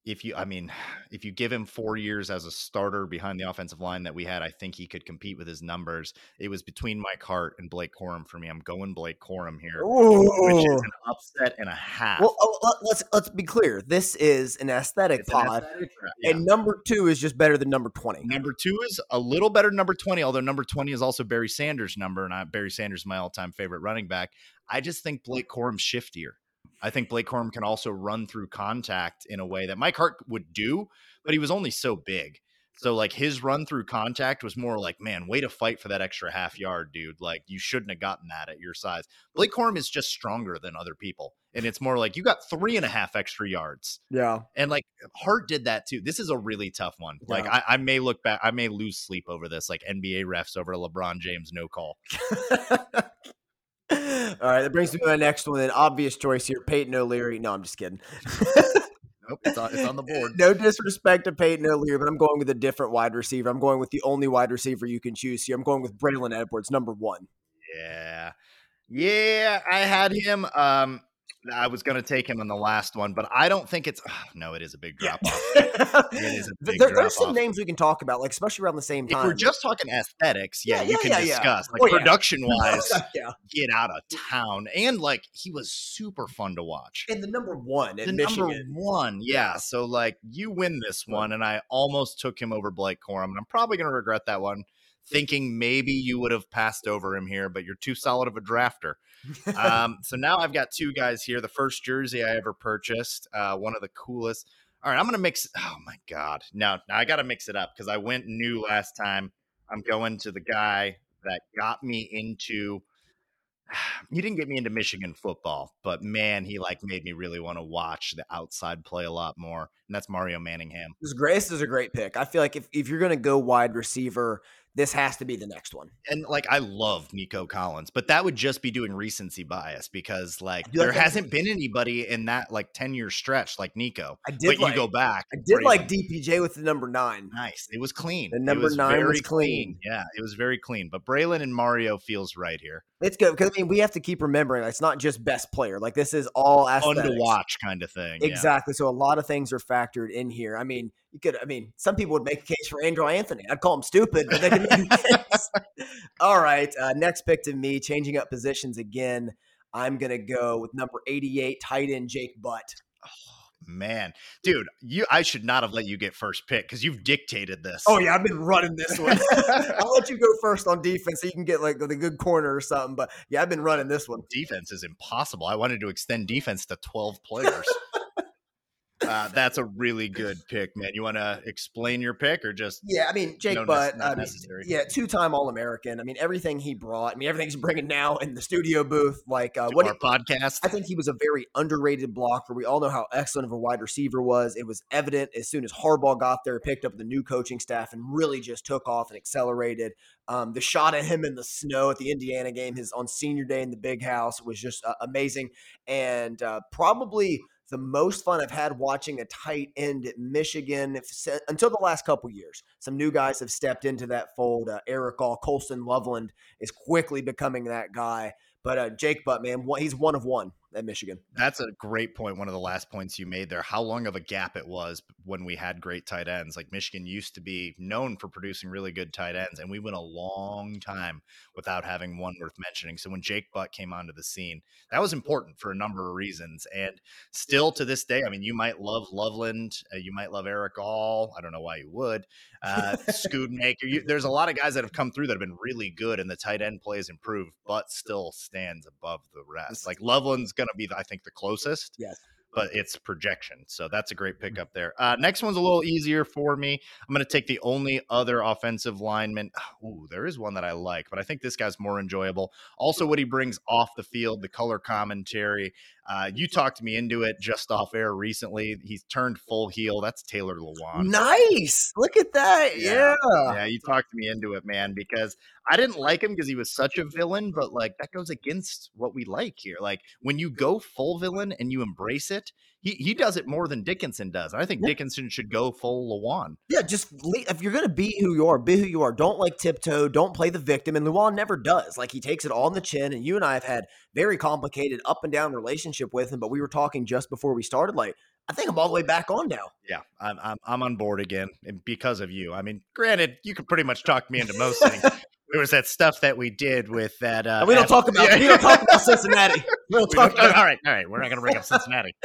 if you, I mean, <sighs> if you give him four years as a starter behind the offensive line that we had, I think he could compete with his numbers. It was between Mike Hart and Blake Corum for me. I'm going Blake Corum here, which is an upset and a half. Well, oh, let- let's let's be clear. This is an aesthetic It's an pod, aesthetic trap. Yeah. and number two is just better than number twenty. Number two is a little better than number 20, although number 20 is also Barry Sanders' number, and I, Barry Sanders is my all time favorite running back. I just think Blake Corum's shiftier. I think Blake Corum can also run through contact in a way that Mike Hart would do, but he was only so big. So like his run through contact was more like, man, way to fight for that extra half yard, dude. Like you shouldn't have gotten that at your size. Blake Corum is just stronger than other people. And it's more like you got three and a half extra yards. Yeah. And like Hart did that too. This is a really tough one. Like I, I may look back, I may lose sleep over this, like NBA refs over LeBron James, no call. <laughs> All right, that brings me to my next one. An obvious choice here, Peyton O'Leary. No, I'm just kidding. <laughs> Nope, it's on, it's on the board. no disrespect to Peyton O'Leary, but I'm going with a different wide receiver. I'm going with the only wide receiver you can choose here. I'm going with Braylon Edwards, number one. Yeah. Yeah, I had him. Um, I was going to take him in the last one, but I don't think it's. no, it is a big drop off. <laughs> big there, there's some names we can talk about, like especially around the same time. If we're just talking aesthetics, yeah, Yeah, you yeah, can yeah, yeah. discuss. Like Oh, yeah. <laughs> production wise, yeah, get out of town. And like he was super fun to watch. and the number one the Michigan. number one, yeah. So like you win this one, and I almost took him over Blake Corum, and I'm probably going to regret that one. Thinking maybe you would have passed over him here, but you're too solid of a drafter. Um, so now I've got two guys here. The first jersey I ever purchased, uh, one of the coolest. All right, I'm gonna mix. Oh my god, now, now I got to mix it up because I went new last time. I'm going to the guy that got me into. <sighs> He didn't get me into Michigan football, but man, he like made me really want to watch the outside play a lot more, and that's Mario Manningham. This is is a great pick. I feel like if, if you're to go wide receiver, this has to be the next one. And like I love Nico Collins, but that would just be doing recency bias because like do like there hasn't been anybody in that like 10 year stretch like Nico. I did but like- you go back. I did like DPJ with the number nine. Nice. It was clean. The number was nine was very clean. Yeah, it was very clean. But Braylon and Mario feels right here. It's good because I mean we have to keep remembering like, it's not just best player. Like this is all Fun aesthetics. to watch kind of thing. yeah. Exactly. So a lot of things are factored in here. I mean, you could. I mean, some people would make a case for Andrew Anthony. I'd call him stupid, but they can make a. <laughs> All right. Uh, next pick to me, changing up positions again. I'm gonna go with number 88, tight end Jake Butt. Man, dude, you I should not have let you get first pick because you've dictated this. Oh yeah, I've been running this one. <laughs> I'll let you go first on defense so you can get like the good corner or something. But yeah, I've been running this one. defense is impossible. I wanted to extend defense to 12 players. <laughs> uh, that's a really good pick, man. You want to explain your pick or just Yeah, I mean Jake No, Butt. I mean, yeah, two-time All-American. I mean everything he brought. I mean everything he's bringing now in the studio booth. Like uh, what our podcast? I think he was a very underrated blocker. We all know how excellent of a wide receiver was. It was evident as soon as Harbaugh got there, picked up the new coaching staff, and really just took off and accelerated. Um, the shot at him in the snow at the Indiana game, his on senior day in the big house, was just uh, amazing, and uh, probably the most fun I've had watching a tight end at Michigan if, until the last couple years. Some new guys have stepped into that fold. Uh, Erick All, Colston Loveland is quickly becoming that guy. But uh, Jake Butt, man, he's one of one at Michigan. That's a great point. One of the last points you made there. How long of a gap it was when we had great tight ends. Like Michigan used to be known for producing really good tight ends, and we went a long time without having one worth mentioning. So when Jake Butt came onto the scene, that was important for a number of reasons. And still to this day, I mean, you might love Loveland, uh, you might love Erick All. I don't know why you would. Uh, <laughs> Schoonmaker. You, there's a lot of guys that have come through that have been really good, and the tight end play has improved, but still stands above the rest. Like Loveland's going to be, the, I think, the closest Yes. but it's projection. So that's a great pickup there. Uh, next one's a little easier for me. I'm going to take the only other offensive lineman. <sighs> Ooh, there is one that I like, but I think this guy's more enjoyable. Also, what he brings off the field, the color commentary. Uh, you talked me into it just off air recently. He's turned full heel. That's Taylor Lewan. Nice. Look at that. Yeah. Yeah. Yeah, you talked me into it, man, because I didn't like him because he was such a villain, but like that goes against what we like here. Like when you go full villain and you embrace it, he, he does it more than Dickinson does. And I think Dickinson should go full Lewan. Yeah, just if you're gonna be who you are, be who you are. Don't like tiptoe. Don't play the victim. And Lewan never does. Like he takes it all on the chin. And you and I have had very complicated up and down relationship with him. But we were talking just before we started. Like I think I'm all the way back on now. Yeah, I'm, I'm I'm on board again, because of you. I mean, granted, you could pretty much talk me into most things. <laughs> There was that stuff that we did with that. Uh, we don't talk about Yeah. we don't talk about Cincinnati. We don't We talk don't- about all right, all right. We're not going to bring up Cincinnati. <laughs>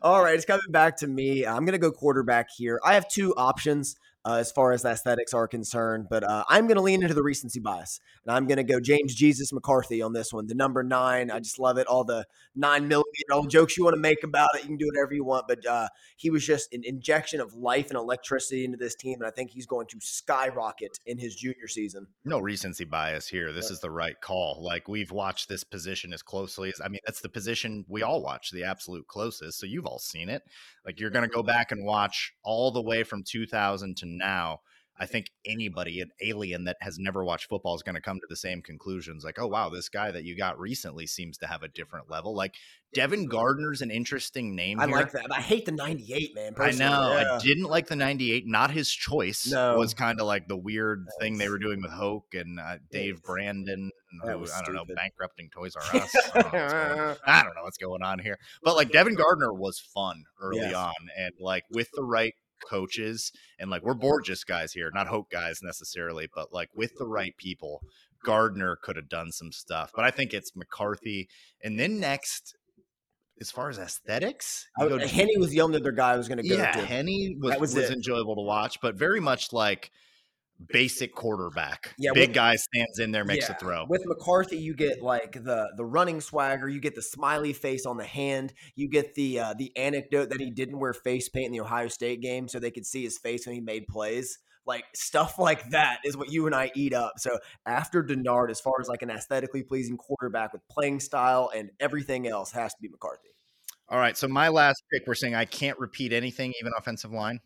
All right, it's coming back to me. I'm going to go quarterback here. I have two options. Uh, as far as aesthetics are concerned. But uh, I'm going to lean into the recency bias, and I'm going to go James Jesus McCarthy on this one. The number nine, I just love it. All the nine millimeter all jokes you want to make about it, you can do whatever you want. But uh, he was just an injection of life and electricity into this team, and I think he's going to skyrocket in his junior season. No recency bias here. This is the right call. Like we've watched this position as closely as I mean, that's the position we all watch the absolute closest. So you've all seen it. Like you're going to go back and watch all the way from 2000 to now. I think anybody, an alien that has never watched football, is going to come to the same conclusions. Like, oh wow, this guy that you got recently seems to have a different level. Like Devin Gardner's an interesting name. I here. like that. I hate the 98, man. I know. Yeah. I didn't like the 98. Not his choice. No. it Was kind of like the weird thing they were doing with Hoke and uh, Dave Yes. Brandon. Who, I don't know, bankrupting Toys R Us. <laughs> I don't, know what's going, I don't know what's going on here. But like Devin Gardner was fun early Yes. on. And like with the right coaches, and like we're Borges guys here, not Hoke guys necessarily, but like with the right people, Gardner could have done some stuff. But I think it's McCarthy. And then next, as far as aesthetics, I- Henne was the only other guy I was going to go yeah, to. Henne was, That was, was enjoyable to watch, but very much like basic quarterback. Yeah, Big with- guy stands in there, makes Yeah. a throw. With McCarthy, you get like the the running swagger, you get the smiley face on the hand, you get the uh, the anecdote that he didn't wear face paint in the Ohio State game, so they could see his face when he made plays. Like stuff like that is what you and I eat up. So after Denard, as far as like an aesthetically pleasing quarterback with playing style and everything else, has to be McCarthy. All right, so my last pick, we're saying I can't repeat anything, even offensive line.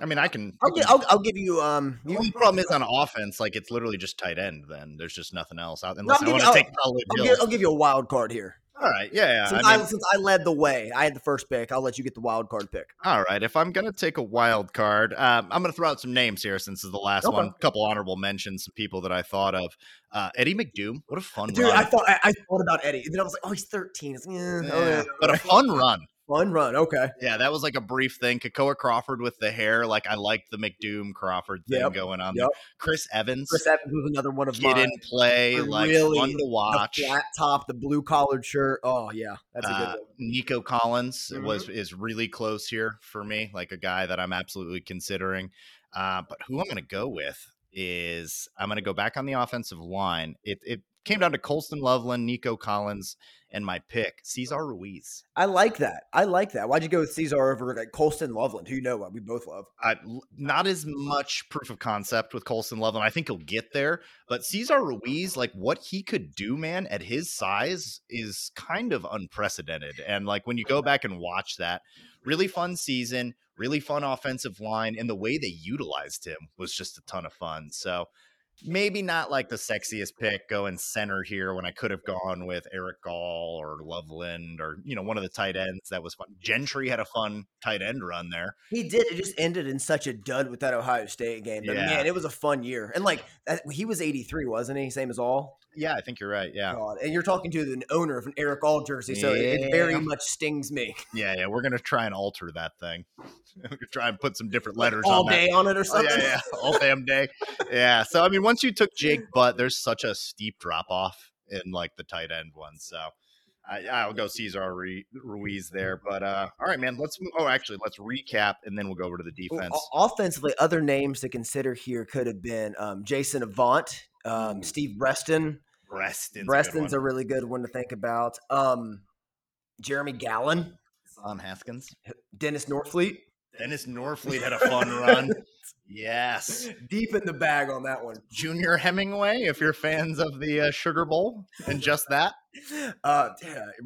I mean, I can. I'll, I'll, I'll give you um. the only problem is on offense, like it's literally just tight end. Then there's just nothing else out unless I'll I give want you- to take probably I'll, give, I'll give you a wild card here. All right, yeah, yeah. Since I I, since I led the way, I had the first pick. I'll let you get the wild card pick. All right. If I'm going to take a wild card, um, I'm going to throw out some names here since this is the last Okay. one. A couple honorable mentions, some people that I thought of. Uh, Eddie McDoom. What a fun Dude, run. I thought I, I thought about Eddie, and then I was like, oh, he's 13. It's, eh, Yeah, oh, yeah. but a fun run. Fun run. Okay. Yeah, that was like a brief thing. Kekoa Crawford with the hair. Like, I liked the McDoom Crawford thing Yep, going on yep. there. Chris Evans. Chris Evans was another one of Kid mine. in play. Like, really- fun to The watch. flat top, the blue collared shirt. Oh yeah, that's a good Uh, one. Nico Collins was Mm-hmm. is really close here for me, like a guy that I'm absolutely considering. Uh, but who I'm going to go with is I'm going to go back on the offensive line. It it came down to Colston Loveland, Nico Collins, and my pick Cesar Ruiz. I like that. I like that. Why'd you go with Cesar over like Colston Loveland, who you know what we both love? I, not as much proof of concept with Colston Loveland. I think he'll get there, but Cesar Ruiz, like what he could do, man, at his size is kind of unprecedented. And like when you go back and watch that, really fun season, really fun offensive line, and the way they utilized him was just a ton of fun. So maybe not like the sexiest pick going center here when I could have gone with Eric Gall or Loveland or you know one of the tight ends that was fun. Gentry had a fun tight end run there. He did. It just ended in such a dud with that Ohio State game. But Yeah. man, it was a fun year. And like he was 83, wasn't he? Same as all. Yeah, I think you're right. Yeah. God. And you're talking to the owner of an Erick All jersey, so it, it very much stings me. <laughs> Yeah, yeah, we're gonna try and alter that thing. <laughs> we're gonna try and put some different letters all on that. day on it or Oh, something. yeah, yeah, all damn day. Yeah. So I mean, once you took Jake <laughs> Butt, there's such a steep drop off in like the tight end one. So I, I'll go Cesar Ru- Ruiz there. But uh, all right, man. Let's. Oh, actually, let's recap and then we'll go over to the defense. offensively, other names to consider here could have been um, Jason Avant, um, Steve Breaston. Preston's, Breaston's a a really good one to think about. Um, Jeremy Gallon, on Haskins. Dennis Norfleet, Dennis Norfleet had a fun run. <laughs> Yes. deep in the bag on that one. Junior Hemingway, if you're fans of the uh, Sugar Bowl and just that. Uh,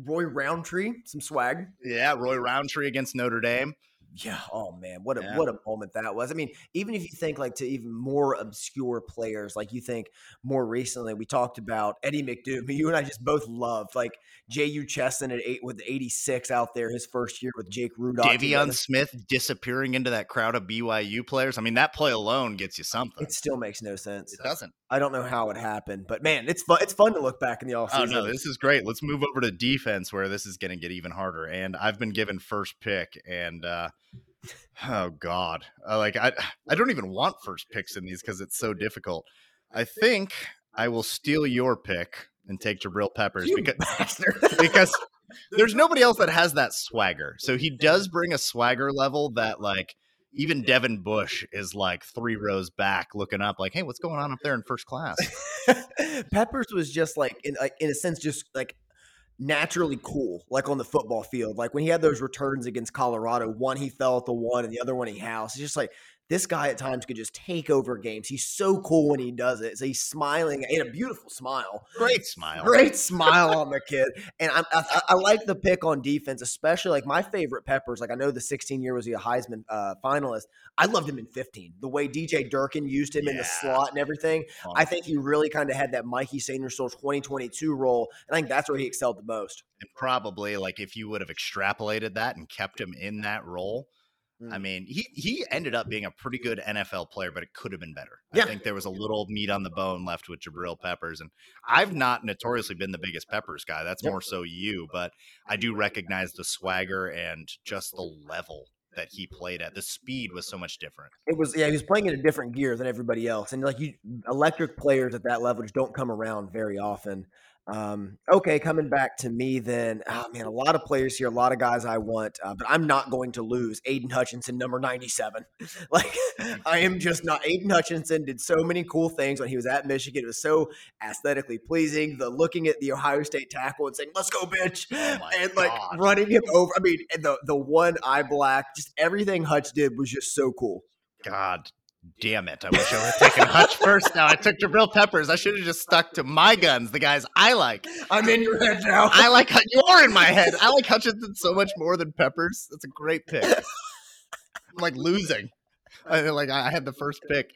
Roy Roundtree, some swag. Yeah, Roy Roundtree against Notre Dame. Yeah. Oh man, what a Yeah. what a moment that was. I mean, even if you think like to even more obscure players, like you think more recently, we talked about Eddie McDoom, who <laughs> you and I just both loved, like Jehu Chesson at eight with eighty six out there, his first year with Jake Rudolph. De'Veon. Smith disappearing into that crowd of BYU players. I mean, that play alone gets you something. It still makes no sense. It doesn't. I don't know how it happened, but man, it's fun. It's fun to look back in the Oh offseason. no, this is great. Let's move over to defense where this is going to get even harder. And I've been given first pick, and uh, oh god, uh, like I, I don't even want first picks in these because it's so difficult. I think I will steal your pick and take Jabril Peppers You because <laughs> because there's nobody else that has that swagger. So he does <laughs> bring a swagger level that like even Devin Bush is like three rows back, looking up, like, "Hey, what's going on up there in first class?" <laughs> Peppers was just like in like in a sense just like naturally cool, like on the football field. Like when he had those returns against Colorado, one he fell at the one and the other one he housed. It's just like this guy at times could just take over games. He's so cool when he does it. So he's smiling and a beautiful smile. Great smile. Great smile on the kid. And I, I, I like the pick on defense, especially like my favorite Peppers. Like I know the 16 year was he a Heisman uh, finalist. I loved him in 15. The way DJ Durkin used him in the slot and everything. Fun. I think he really kind of had that Mikey Sainristil 2022 role. And I think that's where he excelled the most. and probably like if you would have extrapolated that and kept him in that role, I Mm. mean, he he ended up being a pretty good NFL player, but it could have been better. Yeah. I think there was a little meat on the bone left with Jabril Peppers, and I've not notoriously been the biggest Peppers guy. That's Yep. more so you, but I do recognize the swagger and just the level that he played at. The speed was so much different. It was yeah, he was playing in a different gear than everybody else, and like you, electric players at that level just don't come around very often. Um, okay, coming back to me then. Oh man, a lot of players here, a lot of guys I want, uh, but I'm not going to lose. Aidan Hutchinson, number 97. <laughs> Like <laughs> I am just not. Aidan Hutchinson did so many cool things when he was at Michigan. It was so aesthetically pleasing. The looking at the Ohio State tackle and saying "Let's go, bitch," Oh and like God. running him over. I mean, and the the one eye black, just everything Hutch did was just so cool. God damn it. I wish I would have taken Hutch first now. I took Jabril Peppers. I should have just stuck to my guns, the guys I like. I'm in your head now. I like Hut- you are in my head. I like Hutchinson so much more than Peppers. That's a great pick. I'm like losing. I, like I had the first pick.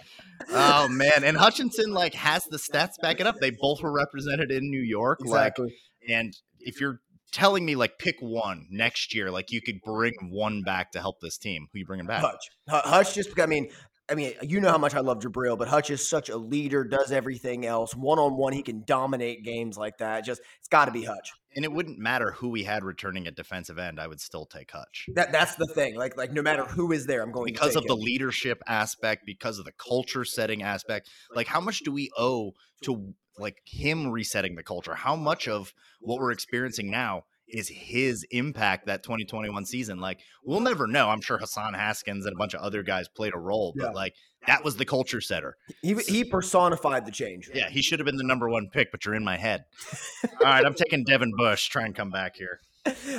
Oh man, and Hutchinson like has the stats back it up. They both were represented in New York. exactly. Like, and if you're telling me like pick one next year, like you could bring one back to help this team, who you bringing back? Hutch. Hutch just, I mean, I mean, you know how much I love Jabril, but Hutch is such a leader, does everything else. One on one, he can dominate games like that. Just, it's got to be Hutch. And it wouldn't matter who we had returning at defensive end. I would still take Hutch. That that's the thing. Like like no matter who is there, I'm going because of take the leadership aspect because of the culture setting aspect like how much do we owe to like him resetting the culture how much of what we're experiencing now is his impact that 2021 season like we'll never know i'm sure hassan haskins and a bunch of other guys played a role but Yeah. like that was the culture setter He he personified the change. yeah he should have been the number one pick but you're in my head <laughs> all right i'm taking devin bush try and come back here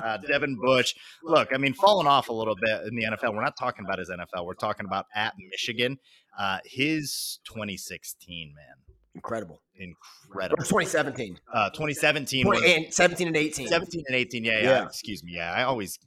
uh, <laughs> Devin Bush. Look, I mean, falling off a little bit in the NFL. We're not talking about his NFL. We're talking about at Michigan. Uh, his 2016, man, Incredible. Or incredible. 2017. Uh, 2017 was and 17 and 18. 17 and 18. Yeah, yeah. Yeah. Excuse me. Yeah, I always,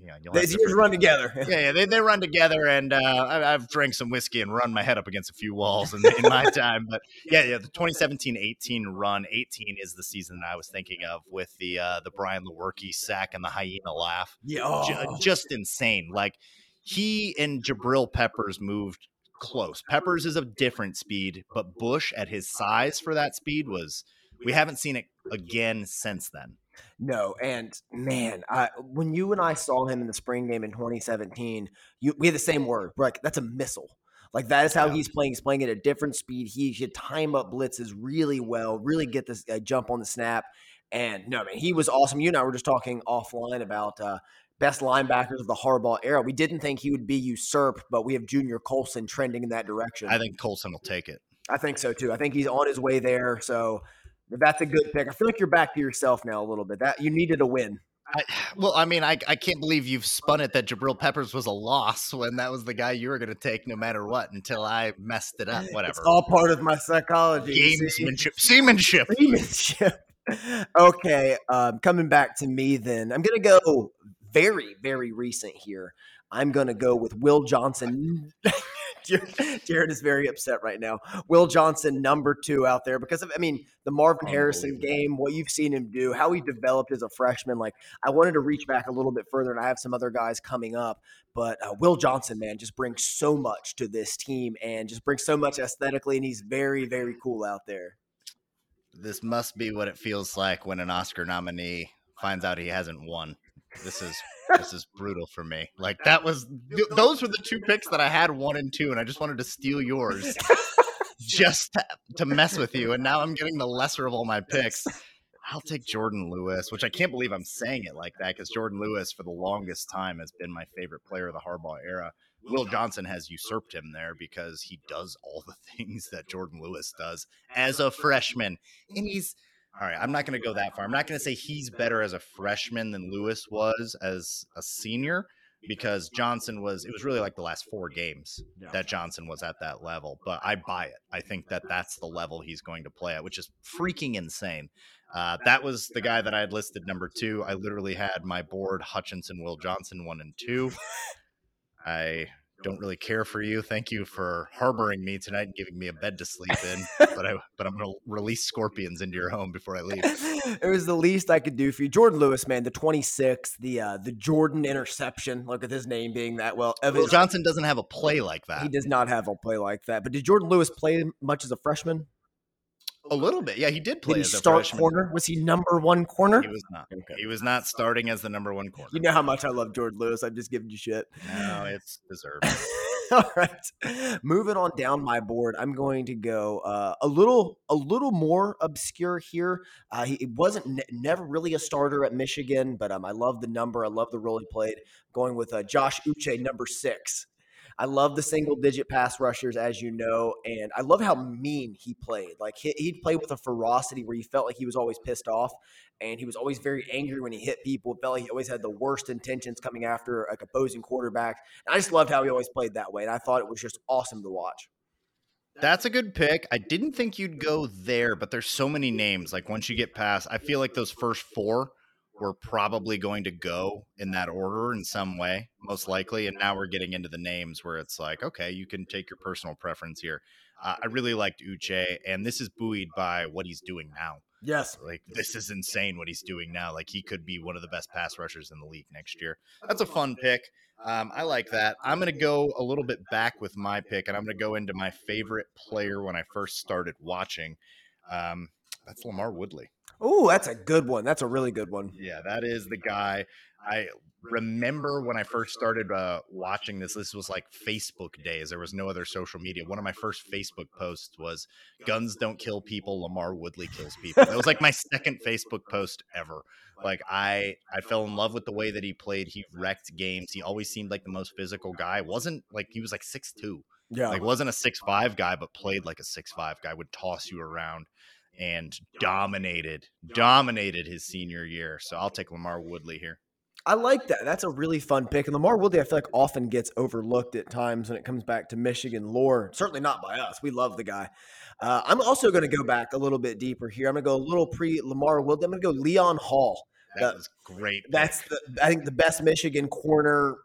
you know, you'll have These years run together. <laughs> Yeah, yeah, they, they run together, and uh, I, I've drank some whiskey and run my head up against a few walls in, in my <laughs> time. But yeah, yeah, the 2017-18 run, 18 is the season that I was thinking of with the uh, the Brian Lewerke sack and the hyena laugh. Yeah. Oh. just insane. Like he and Jabril Peppers moved close. Peppers is a different speed, but Bush at his size for that speed was we haven't seen it again since then. No, and man, I, when you and I saw him in the spring game in 2017, you, we had the same word. We're like, that's a missile. Like that is how Yeah. he's playing. He's playing at a different speed. He should time up blitzes really well, really get this uh, jump on the snap. And no, man, he was awesome. You and I were just talking offline about uh, best linebackers of the Harbaugh era. We didn't think he would be usurped, but we have Junior Colson trending in that direction. I think Colson will take it. I think so too. I think he's on his way there. So that's a good pick. I feel like you're back to yourself now a little bit. That you needed a win. I, well, I mean, I, I can't believe you've spun it that Jabril Peppers was a loss when that was the guy you were going to take no matter what until I messed it up. <laughs> Whatever. It's all part of my psychology. Gamesmanship, seamanship. Seamanship. <laughs> okay, um, coming back to me then. I'm going to go very, very recent here. I'm going to go with Will Johnson. <laughs> Jared is very upset right now. Will Johnson, number two out there, because of, I mean, the Marvin Harrison game, what you've seen him do, how he developed as a freshman. Like, I wanted to reach back a little bit further, and I have some other guys coming up. But uh, Will Johnson, man, just brings so much to this team and just brings so much aesthetically, and he's very, very cool out there. This must be what it feels like when an Oscar nominee finds out he hasn't won. This is this is <laughs> brutal for me. Like that was th- those were the two picks that I had one and two, and I just wanted to steal yours <laughs> just to, to mess with you. And now I'm getting the lesser of all my picks. I'll take Jordan Lewis, which I can't believe I'm saying it like that because Jordan Lewis for the longest time has been my favorite player of the Harbaugh era. Will Johnson has usurped him there because he does all the <laughs> things that Jordan Lewis does as a freshman. And he's all right, I'm not going to go that far. I'm not going to say he's better as a freshman than Lewis was as a senior because Johnson was it was really like the last four games yeah. that Johnson was at that level. But I buy it. I think that that's the level he's going to play at, which is freaking insane. Uh, that was the guy that I had listed number two. I literally had my board Hutchinson, Will Johnson, one and two. <laughs> I don't really care for you. Thank you for harboring me tonight and giving me a bed to sleep in. <laughs> but I but I'm gonna release scorpions into your home before I leave. it was the least I could do for you. Jordan Lewis, man, the 26, the uh the Jordan interception. Look at his name being that well. Evan, Johnson doesn't have a play like that. He does not have a play like that. But did Jordan Lewis play much as a freshman? A little bit, yeah. He did play. Did he start freshman. corner? Was he number one corner? He was not. Okay. He was not starting as the number one corner. You know how much I love Jordan Lewis. I'm just giving you shit. No, it's deserved. <laughs> All right, moving on down my board, I'm going to go uh, a little a little more obscure here. Uh, he wasn't ne- never really a starter at Michigan, but um, I love the number. I love the role he played. Going with uh, Josh Uche, number six. I love the single digit pass rushers, as you know, and I love how mean he played. Like he, he'd play with a ferocity where you felt like he was always pissed off, and he was always very angry when he hit people. It felt like he always had the worst intentions coming after like opposing quarterbacks. And I just loved how he always played that way, and I thought it was just awesome to watch. That's a good pick. I didn't think you'd go there, but there's so many names. Like once you get past, I feel like those first four we're probably going to go in that order in some way, most likely. And now we're getting into the names where it's like, okay, you can take your personal preference here. Uh, I really liked Uche, and this is buoyed by what he's doing now. Yes. Like, this is insane what he's doing now. Like, he could be one of the best pass rushers in the league next year. That's a fun pick. Um, I like that. I'm going to go a little bit back with my pick, and I'm going to go into my favorite player when I first started watching. Um, that's LaMarr Woodley. Oh, that's a good one. That's a really good one. Yeah, that is the guy. I remember when I first started uh, watching this. This was like Facebook days. There was no other social media. One of my first Facebook posts was "Guns don't kill people. LaMarr Woodley kills people." That was like my second Facebook post ever. Like I, I fell in love with the way that he played. He wrecked games. He always seemed like the most physical guy. wasn't like he was like six two. Yeah, like wasn't a six five guy, but played like a six five guy. Would toss you around and dominated, dominated his senior year. So I'll take LaMarr Woodley here. I like that. That's a really fun pick. And LaMarr Woodley, I feel like often gets overlooked at times when it comes back to Michigan lore. Certainly not by us. We love the guy. Uh, I'm also going to go back a little bit deeper here. I'm going to go a little pre LaMarr Woodley. I'm going to go Leon Hall. That was great. Pick. That's the, I think the best Michigan corner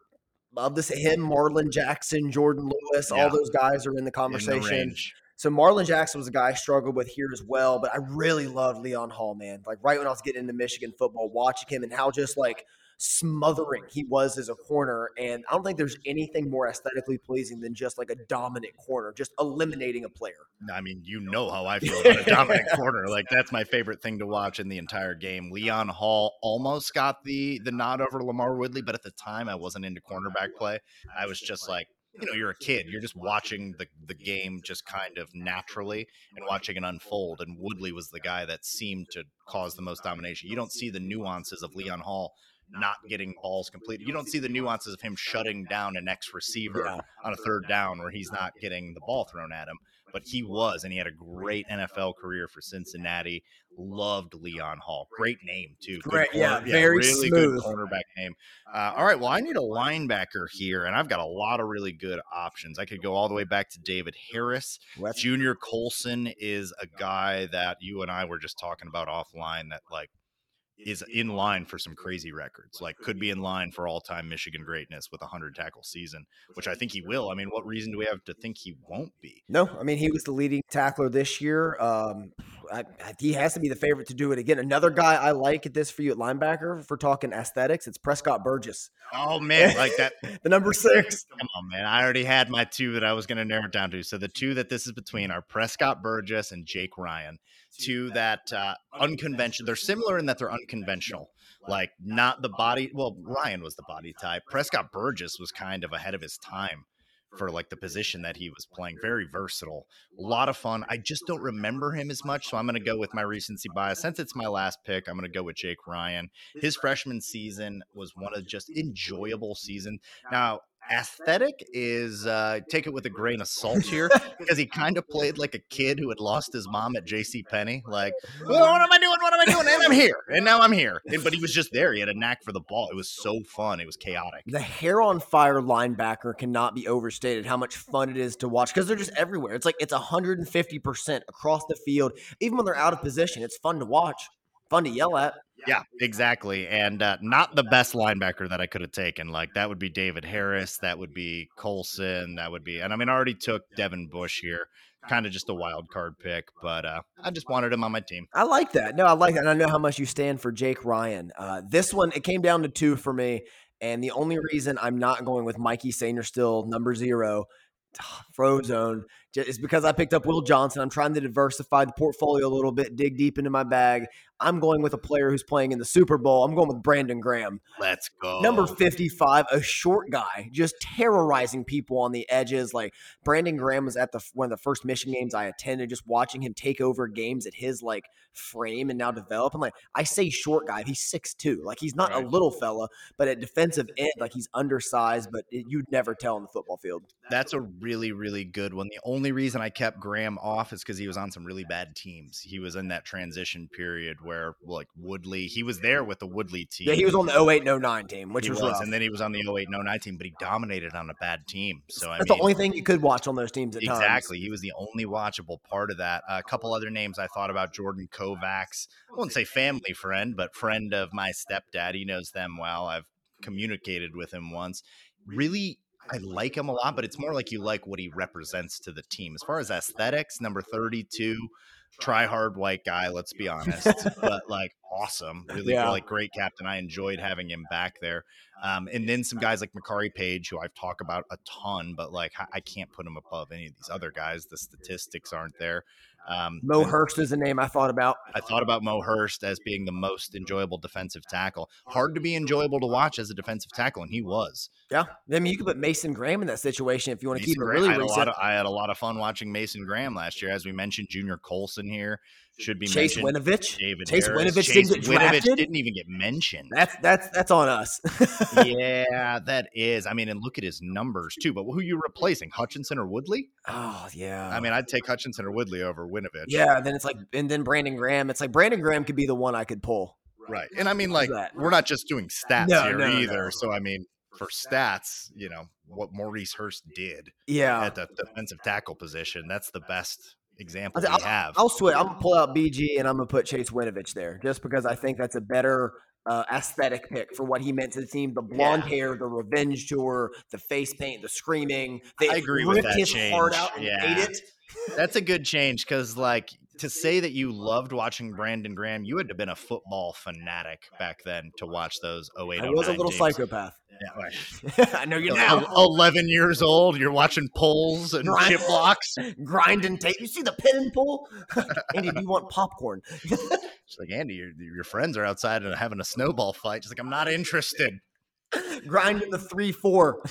of this. Him, Marlon Jackson, Jordan Lewis, yeah. all those guys are in the conversation. In the so Marlon Jackson was a guy I struggled with here as well, but I really loved Leon Hall, man. Like right when I was getting into Michigan football, watching him and how just like smothering he was as a corner. And I don't think there's anything more aesthetically pleasing than just like a dominant corner, just eliminating a player. I mean, you know how I feel about a dominant <laughs> corner. Like that's my favorite thing to watch in the entire game. Leon Hall almost got the the nod over LaMarr Woodley, but at the time I wasn't into cornerback play. I was just like, you know you're a kid you're just watching the the game just kind of naturally and watching it unfold and woodley was the guy that seemed to cause the most domination you don't see the nuances of leon hall not getting balls completed you don't see the nuances of him shutting down an ex receiver yeah. on a third down where he's not getting the ball thrown at him but he was, and he had a great NFL career for Cincinnati. Loved Leon Hall. Great name too. Great, yeah, yeah, very really smooth. good cornerback name. Uh, all right, well, I need a linebacker here, and I've got a lot of really good options. I could go all the way back to David Harris. Junior Colson is a guy that you and I were just talking about offline. That like is in line for some crazy records. Like could be in line for all-time Michigan greatness with a 100 tackle season, which I think he will. I mean, what reason do we have to think he won't be? No, I mean, he was the leading tackler this year. Um, I, he has to be the favorite to do it again. Another guy I like at this for you at linebacker for talking aesthetics, it's Prescott Burgess. Oh <laughs> man, like that the number 6. Come on, man. I already had my two that I was going to narrow it down to. So the two that this is between are Prescott Burgess and Jake Ryan to that uh, unconventional. They're similar in that they're unconventional, like not the body. Well, Ryan was the body type. Prescott Burgess was kind of ahead of his time for like the position that he was playing. Very versatile, a lot of fun. I just don't remember him as much, so I'm going to go with my recency bias. Since it's my last pick, I'm going to go with Jake Ryan. His freshman season was one of just enjoyable season. Now, aesthetic is uh, take it with a grain of salt here <laughs> because he kind of played like a kid who had lost his mom at J.C. Penney. Like, "Oh, what am I doing? What am I doing? And I'm here, and now I'm here. And, but he was just there. He had a knack for the ball. It was so fun. It was chaotic. The hair on fire linebacker cannot be overstated how much fun it is to watch because they're just everywhere. It's like it's 150% across the field. Even when they're out of position, it's fun to watch, fun to yell at. Yeah, exactly. And uh, not the best linebacker that I could have taken. Like that would be David Harris. That would be Colson. That would be, and I mean, I already took Devin Bush here. Kind of just a wild card pick, but uh, I just wanted him on my team. I like that. No, I like that. And I know how much you stand for Jake Ryan. Uh, this one, it came down to two for me. And the only reason I'm not going with Mikey Sainristil, number zero, Frozone, is because I picked up Will Johnson. I'm trying to diversify the portfolio a little bit, dig deep into my bag. I'm going with a player who's playing in the Super Bowl. I'm going with Brandon Graham. Let's go. Number 55, a short guy, just terrorizing people on the edges. Like Brandon Graham was at the one of the first mission games I attended, just watching him take over games at his like frame and now develop. And like I say short guy, he's 6'2. Like he's not Right. a little fella, but at defensive end, like he's undersized, but it, you'd never tell on the football field. That's a really, really good one. The only reason I kept Graham off is because he was on some really bad teams. He was in that transition period where, like Woodley, he was there with the Woodley team. Yeah, he was on the 08 09 team, which He was, was, and then he was on the 08 and 09 team, but he dominated on a bad team. So I That's mean, the only thing you could watch on those teams at times. Exactly. He was the only watchable part of that. a couple other names I thought about Jordan Kovacs. I wouldn't say family friend, but friend of my stepdad. He knows them well. I've communicated with him once. Really, I like him a lot, but it's more like you like what he represents to the team. As far as aesthetics, number 32, try hard white guy, let's be honest, but like awesome. Really, Yeah. like great captain. I enjoyed having him back there. Um, and then some guys like Makari Paige, who I've talked about a ton, but like I- I can't put him above any of these other guys. The statistics aren't there. Um, Mo Hurst is a name I thought about. I thought about Mo Hurst as being the most enjoyable defensive tackle. Hard to be enjoyable to watch as a defensive tackle, and he was. Yeah, I mean, you could put Mason Graham in that situation if you want to Mason keep it really I, had a recent. lot of, I had a lot of fun watching Mason Graham last year. As we mentioned, Junior Colson here should be Chase mentioned. Winovich. David Chase Harris. Winovich Chase didn't Winovich didn't even get mentioned. That's that's that's on us. <laughs> yeah, that is. I mean, and look at his numbers too. But who are you replacing, Hutchinson or Woodley? oh yeah. I mean, I'd take Hutchinson or Woodley over Winovich. yeah. Then it's like, and then Brandon Graham. It's like Brandon Graham could be the one I could pull. right. And I mean, like, we're not just doing stats No, here no, no. either. So I mean, for stats, you know what Maurice Hurst did Yeah. at the defensive tackle position. That's the best example I'll, we have. I'll switch. I'm gonna pull out BG and I'm gonna put Chase Winovich there, just because I think that's a better uh, aesthetic pick for what he meant to the team. The blonde hair, the revenge tour, the face paint, the screaming. They I agree with that his heart change. out and Yeah. ate it. That's a good change because, like, to say that you loved watching Brandon Graham, you had to have been a football fanatic back then to watch those 08 I was a oh little teams. psychopath. Yeah, right. <laughs> I know you're now. 11 years old, you're watching polls and Right. chip blocks. <laughs> grinding tape. You see the pin and pull? <laughs> Andy, do you want popcorn? She's like, Andy, your, your friends are outside and having a snowball fight. She's like, I'm not interested. grinding the three four.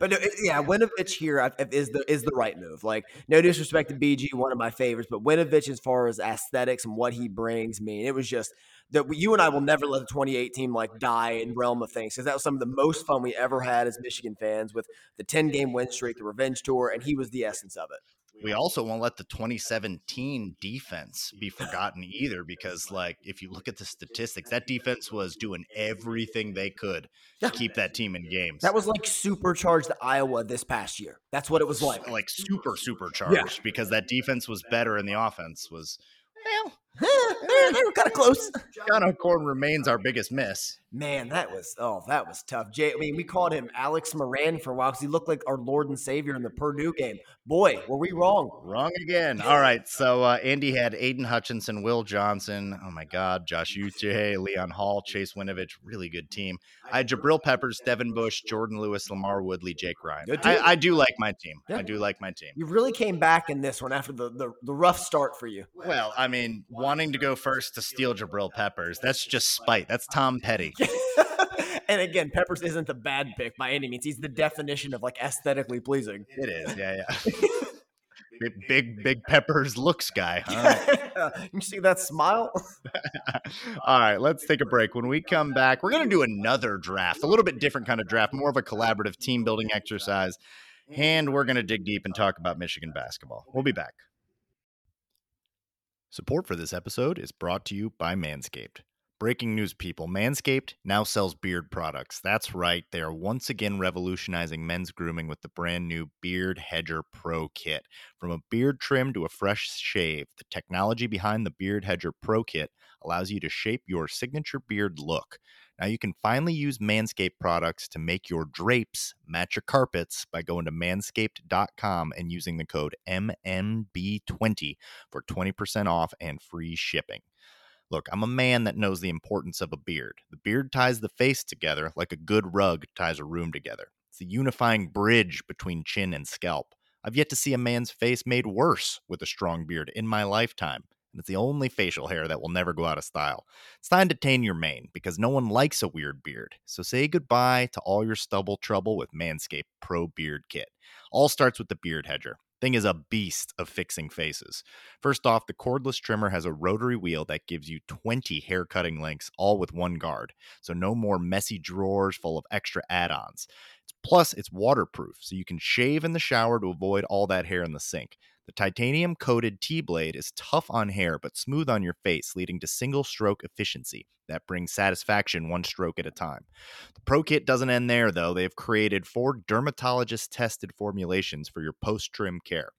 But no, yeah, Winovich here is the is the right move. Like no disrespect to BG, one of my favorites, but Winovich as far as aesthetics and what he brings, me, it was just that you and I will never let the 28 team like die in realm of things because that was some of the most fun we ever had as Michigan fans with the 10 game win streak, the revenge tour, and he was the essence of it. We also won't let the 2017 defense be forgotten either, because, like, if you look at the statistics, that defense was doing everything they could Yeah. to keep that team in games. That was like supercharged Iowa this past year. That's what it was like. like super supercharged because that defense was better and the offense was well <laughs> they, they were kind of close. John O'Korn remains our biggest miss. Man, that was oh, that was tough. Jay, I mean, we called him Alex Moran for a while because he looked like our Lord and Savior in the Purdue game. Boy, were we wrong? Wrong again. All right. So uh, Andy had Aidan Hutchinson, Will Johnson. Oh my God. Josh Uche, Leon Hall, Chase Winovich. Really good team. I had Jabril Peppers, Devin Bush, Jordan Lewis, LaMarr Woodley, Jake Ryan. I, I do like my team. Yeah. I do like my team. You really came back in this one after the, the, the rough start for you. Well, I mean, wanting to go first to steal Jabril Peppers, that's just spite. That's Tom Petty. <laughs> and again, Peppers isn't the bad pick by any means. He's the definition of like aesthetically pleasing. It is. Yeah, yeah. <laughs> big, big, big peppers looks guy. Huh? <laughs> you see that smile? All right, let's take a break. When we come back, we're going to do another draft, a little bit different kind of draft, more of a collaborative team building exercise. And we're going to dig deep and talk about Michigan basketball. We'll be back. Support for this episode is brought to you by Manscaped. Breaking news, people. Manscaped now sells beard products. That's right. They are once again revolutionizing men's grooming with the brand new Beard Hedger Pro Kit. From a beard trim to a fresh shave, the technology behind the Beard Hedger Pro Kit allows you to shape your signature beard look. Now you can finally use Manscaped products to make your drapes match your carpets by going to manscaped.com and using the code MMB20 for 20% off and free shipping. Look, I'm a man that knows the importance of a beard. The beard ties the face together like a good rug ties a room together. It's the unifying bridge between chin and scalp. I've yet to see a man's face made worse with a strong beard in my lifetime, and it's the only facial hair that will never go out of style. It's time to tame your mane because no one likes a weird beard. So say goodbye to all your stubble trouble with Manscaped Pro Beard Kit. All starts with the Beard Hedger. Thing is a beast of fixing faces. First off, the cordless trimmer has a rotary wheel that gives you 20 hair cutting lengths, all with one guard. So no more messy drawers full of extra add ons. Plus, it's waterproof, so you can shave in the shower to avoid all that hair in the sink. The titanium coated T blade is tough on hair but smooth on your face, leading to single stroke efficiency that brings satisfaction one stroke at a time. The Pro Kit doesn't end there, though. They've created four dermatologist tested formulations for your post trim care.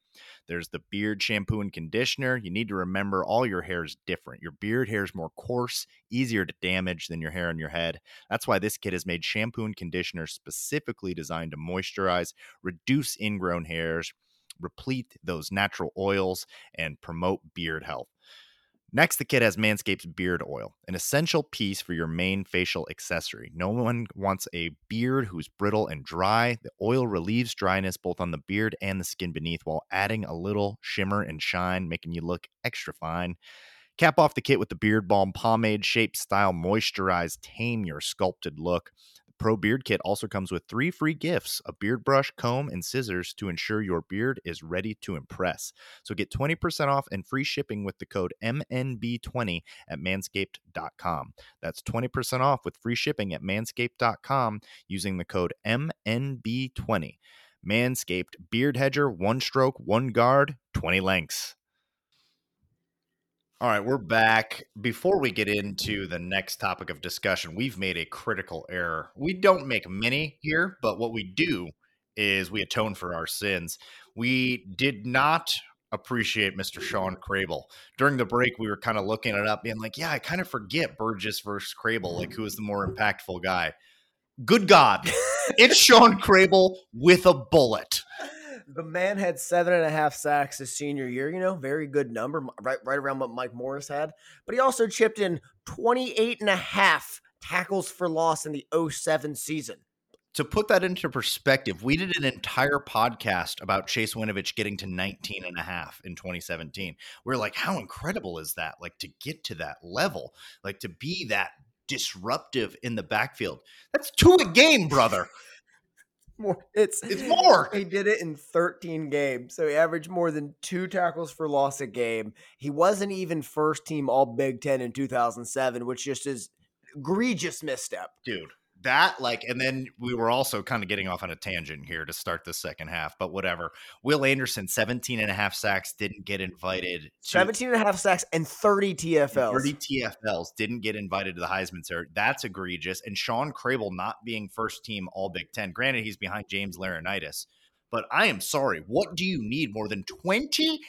There's the beard shampoo and conditioner. You need to remember all your hair is different. Your beard hair is more coarse, easier to damage than your hair on your head. That's why this kit has made shampoo and conditioner specifically designed to moisturize, reduce ingrown hairs, replete those natural oils, and promote beard health. Next, the kit has Manscaped's beard oil, an essential piece for your main facial accessory. No one wants a beard who's brittle and dry. The oil relieves dryness both on the beard and the skin beneath while adding a little shimmer and shine, making you look extra fine. Cap off the kit with the Beard Balm Pomade Shape Style Moisturize Tame Your Sculpted Look. Pro Beard Kit also comes with three free gifts a beard brush, comb, and scissors to ensure your beard is ready to impress. So get 20% off and free shipping with the code MNB20 at manscaped.com. That's 20% off with free shipping at manscaped.com using the code MNB20. Manscaped Beard Hedger, one stroke, one guard, 20 lengths. All right, we're back. Before we get into the next topic of discussion, we've made a critical error. We don't make many here, but what we do is we atone for our sins. We did not appreciate Mr. Shawn Crable. During the break, we were kind of looking it up, being like, yeah, I kind of forget Burgess versus Crable, like who is the more impactful guy. Good God, it's Shawn Crable with a bullet. The man had seven and a half sacks his senior year, you know, very good number, right, right around what Mike Morris had. But he also chipped in 28 and a half tackles for loss in the 07 season. To put that into perspective, we did an entire podcast about Chase Winovich getting to 19 and a half in 2017. We're like, how incredible is that? Like to get to that level, like to be that disruptive in the backfield. That's two a game, brother. More. It's It's <laughs> more. He did it in 13 games, so he averaged more than two tackles for loss a game. He wasn't even first team All Big Ten in 2007, which just is egregious misstep. Dude, that like, and then we were also kind of getting off on a tangent here to start the second half, but whatever. Will Anderson, 17 and a half sacks, didn't get invited to 17 and a half sacks and 30 TFLs. 30 TFLs didn't get invited to the Heisman Center. That's egregious. And Shawn Crable not being first team All Big Ten. Granted, he's behind James Laurinaitis, but I am sorry. What do you need more than 28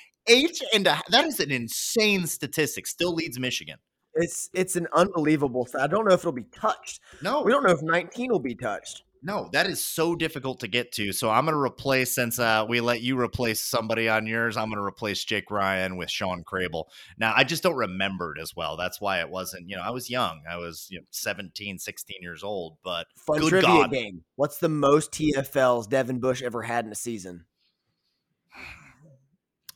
and a, that is an insane statistic. Still leads Michigan. It's it's an unbelievable. I don't know if it'll be touched. No, We don't know if 19 will be touched. no, that is so difficult to get to. So I'm going to replace since uh, we let you replace somebody on yours. I'm going to replace Jake Ryan with Shawn Crable. Now I just don't remember it as well. That's why it wasn't. You know, I was young. I was you know 17, 16 years old. But Fun Good trivia God. game. What's the most TFLs Devin Bush ever had in a season?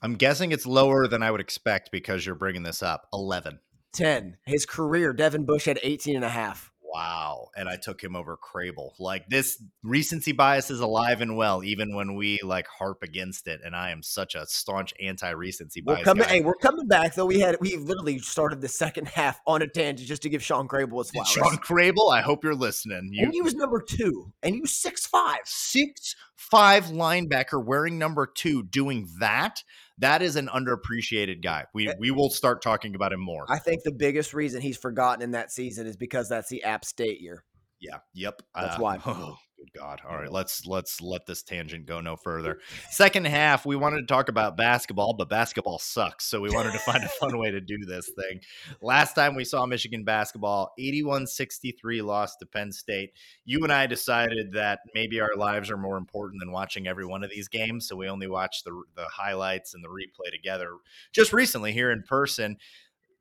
I'm guessing it's lower than I would expect because you're bringing this up. 11. 10. His career, Devin Bush had 18 and a half. Wow. And I took him over Crable. Like this recency bias is alive and well, even when we like harp against it. And I am such a staunch anti recency bias. We're coming, guy. hey, we're coming back though. We had we literally started the second half on a tangent just to give Shawn Crable his flowers. Shawn Crable, I hope you're listening. You and he was number two, and he was six five. six five linebacker wearing number two doing that. That is an underappreciated guy. We we will start talking about him more. I think the biggest reason he's forgotten in that season is because that's the App State year. Yeah. Yep. That's Uh, why. Oh, good God. All right. Let's let's let this tangent go no further. <laughs> Second half, we wanted to talk about basketball, but basketball sucks. So we wanted to find a fun way to do this thing. Last time we saw Michigan basketball, 81-63 loss to Penn State. You and I decided that maybe our lives are more important than watching every one of these games. So we only watched the the highlights and the replay together just recently here in person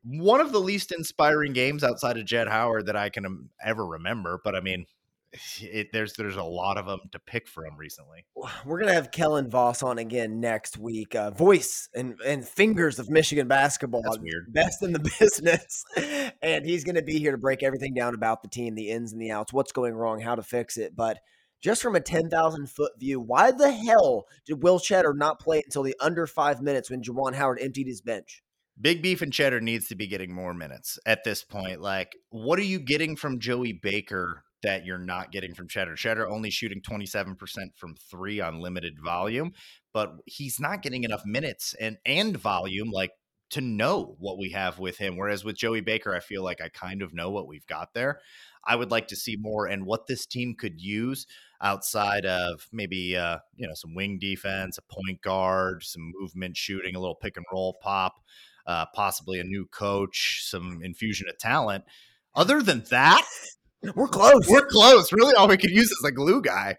one of the least inspiring games outside of Jett Howard that I can um, ever remember. But I mean, it, there's there's a lot of them to pick from recently. We're gonna have Kellen Voss on again next week. Uh, voice and and fingers of Michigan basketball, That's weird. best in the <laughs> business, and he's gonna be here to break everything down about the team, the ins and the outs, what's going wrong, how to fix it. But just from a ten thousand foot view, why the hell did Will Tschetter not play until the under five minutes when Juwan Howard emptied his bench? Big Beef and Cheddar needs to be getting more minutes at this point. Like, what are you getting from Joey Baker that you're not getting from Cheddar? Cheddar only shooting 27% from three on limited volume, but he's not getting enough minutes and and volume like to know what we have with him. Whereas with Joey Baker, I feel like I kind of know what we've got there. I would like to see more and what this team could use outside of maybe uh, you know some wing defense, a point guard, some movement shooting, a little pick and roll pop, uh, possibly a new coach, some infusion of talent. Other than that, We're close. we're close. Really, all we could use is a glue guy.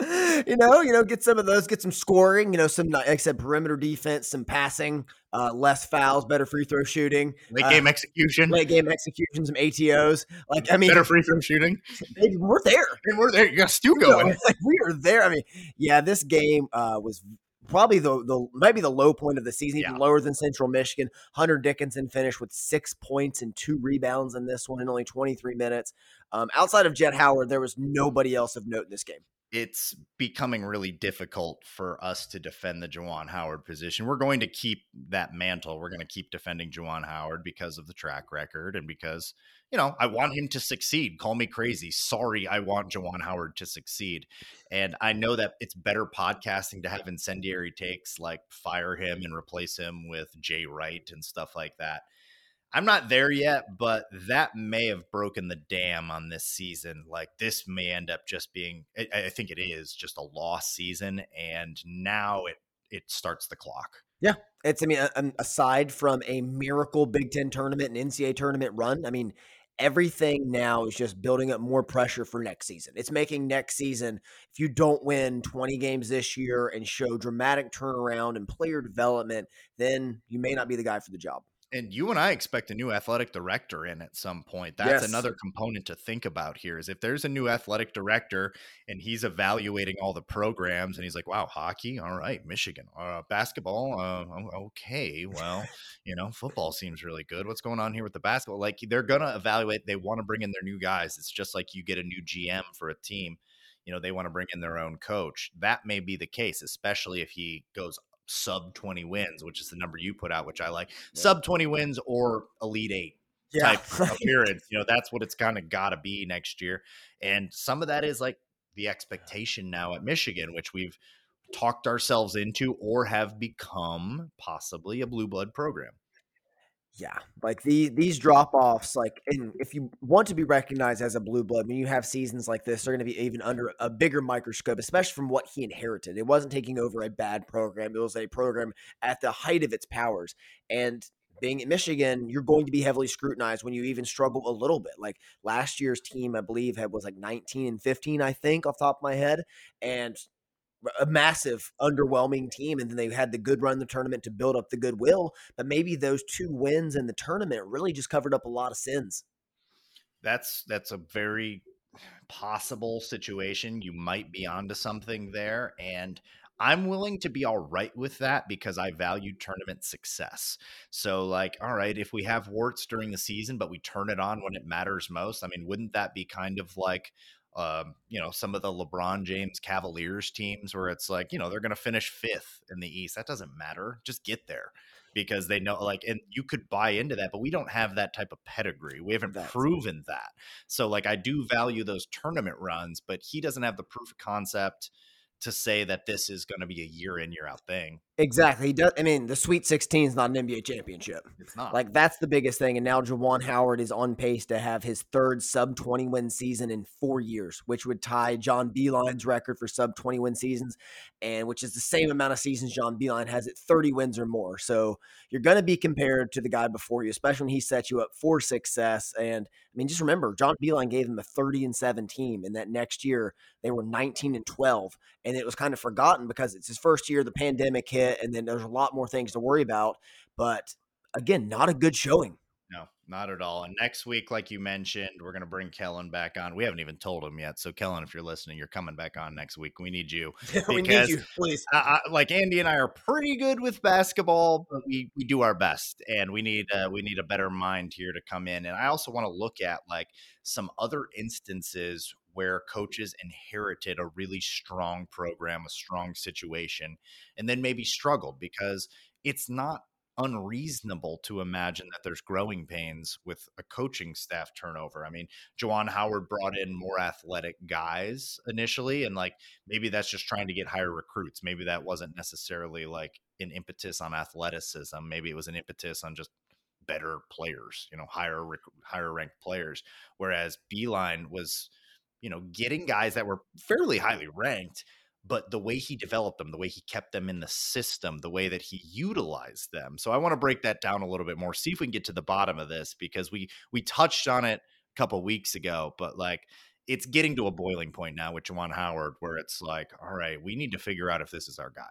you know, you know, get some of those, get some scoring, you know, some like I said, perimeter defense, some passing, uh, less fouls, better free throw shooting, Late uh, game execution, late game execution, some ATOs. Like, I mean, better free throw shooting, we're there. and we're there. You got Stu You know, going. like, <laughs> we are there. I mean, yeah, this game uh, was probably the the maybe the low point of the season, even Yeah. lower than Central Michigan. Hunter Dickinson finished with six points and two rebounds in this one in only 23 minutes. Um, outside of Jett Howard, there was nobody else of note in this game. It's becoming really difficult for us to defend the Juwan Howard position. We're going to keep that mantle. We're going to keep defending Juwan Howard because of the track record and because, you know, I want him to succeed. Call me crazy. Sorry, I want Juwan Howard to succeed. And I know that it's better podcasting to have incendiary takes like fire him and replace him with Jay Wright and stuff like that. I'm not there yet, but that may have broken the dam on this season. Like this may end up just being, I, I think it is just a lost season, and now it it starts the clock. Yeah, it's, I mean, aside from a miracle Big Ten tournament and NCAA tournament run, I mean, everything now is just building up more pressure for next season. It's making next season, if you don't win 20 games this year and show dramatic turnaround and player development, then you may not be the guy for the job. And you and I expect a new athletic director in at some point. That's Yes. another component to think about here is if there's a new athletic director and he's evaluating all the programs and he's like, wow, hockey, all right, Michigan, uh, basketball, uh, okay, well, you know, football seems really good. What's going on here with the basketball? Like they're going to evaluate, they want to bring in their new guys. It's just like you get a new GM for a team. You know, they want to bring in their own coach. That may be the case, especially if he goes sub 20 wins, which is the number you put out, which I like. Sub 20 wins or elite eight type <laughs> appearance. You know, that's what it's kind of got to be next year. And some of that is like the expectation now at Michigan, which we've talked ourselves into or have become possibly a blue blood program. Yeah, like the these drop offs, like, and if you want to be recognized as a blue blood, when you have seasons like this, they're going to be even under a bigger microscope, especially from what he inherited. It wasn't taking over a bad program; it was a program at the height of its powers. And being at Michigan, you're going to be heavily scrutinized when you even struggle a little bit. Like last year's team, I believe, had was like 19 and 15, I think, off top of my head, and a massive underwhelming team and then they had the good run the tournament to build up the goodwill but maybe those two wins in the tournament really just covered up a lot of sins That's that's a very possible situation. You might be onto something there. And I'm willing to be all right with that because I value tournament success. So, like, all right, if we have warts during the season, but we turn it on when it matters most, I mean, wouldn't that be kind of like, um, you know, some of the LeBron James Cavaliers teams where it's like, you know, they're going to finish fifth in the East. That doesn't matter. Just get there because they know, like, and you could buy into that, but we don't have that type of pedigree. We haven't That's- proven that. So, like, I do value those tournament runs, but he doesn't have the proof of concept to say that this is going to be a year in, year out thing. Exactly. He does. I mean, the Sweet 16 is not an NBA championship. It's not. Like that's the biggest thing. And now Juwan Howard is on pace to have his third sub 20 win season in four years, which would tie John Beilein's record for sub 20 win seasons, and which is the same amount of seasons John Beilein has at 30 wins or more. So you're going to be compared to the guy before you, especially when he set you up for success. And I mean, just remember, John Beilein gave them a 30 and 7 team, and that next year they were 19 and 12, and it was kind of forgotten because it's his first year. The pandemic hit, and then there's a lot more things to worry about. But again, not a good showing. No, not at all. And next week, like you mentioned, we're going to bring Kellen back on. We haven't even told him yet. So, Kellen, if you're listening, you're coming back on next week. We need you. <laughs> we need you, please. I, I, like Andy and I are pretty good with basketball, but we, we do our best, and we need uh, we need a better mind here to come in. And I also want to look at like some other instances where coaches inherited a really strong program, a strong situation, and then maybe struggled because it's not unreasonable to imagine that there's growing pains with a coaching staff turnover. I mean, Juwan Howard brought in more athletic guys initially, and like maybe that's just trying to get higher recruits. Maybe that wasn't necessarily like an impetus on athleticism. Maybe it was an impetus on just better players, you know, higher higher ranked players. Whereas Beilein was, you know, getting guys that were fairly highly ranked, but the way he developed them, the way he kept them in the system, the way that he utilized them. So I want to break that down a little bit more, see if we can get to the bottom of this because we we touched on it a couple weeks ago, but like it's getting to a boiling point now with Juwan Howard where it's like, all right, we need to figure out if this is our guy.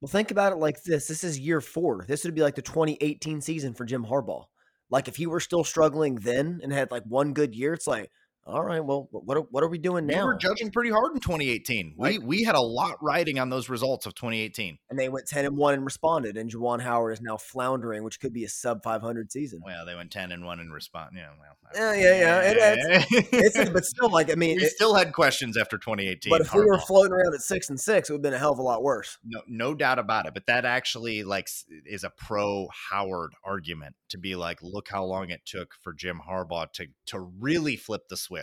Well, think about it like this. This is year four. This would be like the 2018 season for Jim Harbaugh. Like if he were still struggling then and had like one good year, it's like, all right, well, what are, what are we doing now? We were judging pretty hard in 2018. We Right. we had a lot riding on those results of 2018. and they went 10 and 1 and responded. And Juwan Howard is now floundering, which could be a sub 500 season. Well, they went 10 and 1 and response. Yeah, well. Yeah, yeah, yeah, it- It's, but still, like, I mean, we it- still had questions after 2018. but if we were floating around at six and six, it would have been a hell of a lot worse. no, no doubt about it. But that actually like is a pro Howard argument to be like, look how long it took for Jim Harbaugh to to really flip the switch.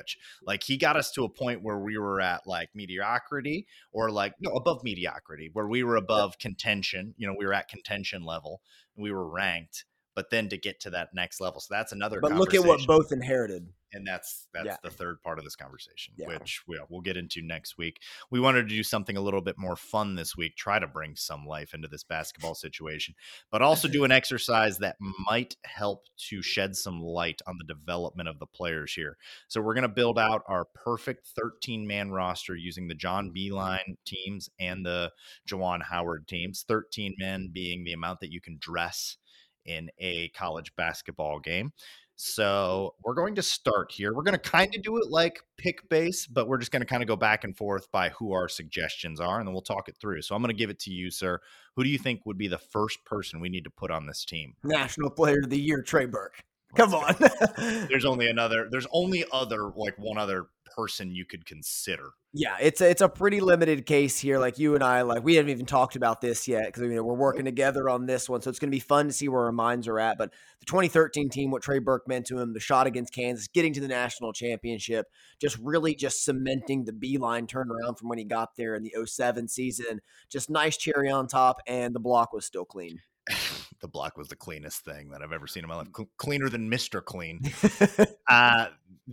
Like he got us to a point where we were at like mediocrity or like no above mediocrity, where we were above contention. You know, we were at contention level and we were ranked. But then to get to that next level, so that's another. But look at what both inherited. and that's that's Yeah. the third part of this conversation Yeah. which we'll, we'll get into next week we wanted to do something a little bit more fun this week try to bring some life into this basketball situation but also do an <laughs> exercise that might help to shed some light on the development of the players here so we're going to build out our perfect 13 man roster using the john beilein teams and the juwan howard teams 13 men being the amount that you can dress in a college basketball game mm-hmm. so we're going to start here. We're going to kind of do it like pick base, but we're just going to kind of go back and forth by who our suggestions are, and then we'll talk it through. So I'm going to give it to you, sir. Who do you think would be the first person we need to put on this team? National Player of the Year, Trey Burke. Come on. <laughs> There's only another. There's only other like one other person you could consider. Yeah, it's a, it's a pretty limited case here. Like you and I, like we haven't even talked about this yet because you know we're working together on this one, so it's going to be fun to see where our minds are at. But the 2013 team, what Trey Burke meant to him, the shot against Kansas, getting to the national championship, just really just cementing the beilein turnaround from when he got there in the 07 season. Just nice cherry on top, and the block was still clean. <sighs> the block was the cleanest thing that I've ever seen in my life. Cl- cleaner than Mister Clean. <laughs> uh,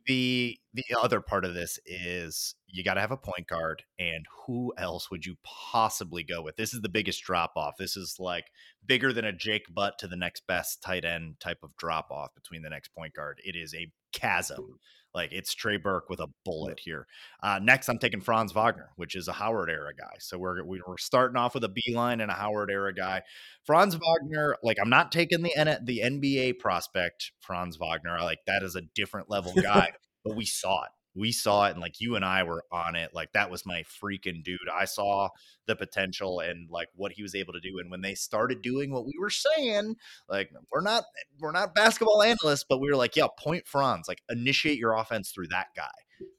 the the other part of this is you got to have a point guard, and who else would you possibly go with? This is the biggest drop off. This is like bigger than a Jake Butt to the next best tight end type of drop off between the next point guard. It is a chasm. Like it's Trey Burke with a bullet here. Uh, next, I'm taking Franz Wagner, which is a Howard era guy. So we're we- we're starting off with a beilein and a Howard era guy. Franz Wagner, like I'm not taking the N- the NBA prospect Franz Wagner. Like that is a different level guy, <laughs> but we saw it. We saw it and like you and I were on it. Like that was my freaking dude. I saw the potential and like what he was able to do. And when they started doing what we were saying, like we're not we're not basketball analysts, but we were like, yeah, point Franz, like initiate your offense through that guy.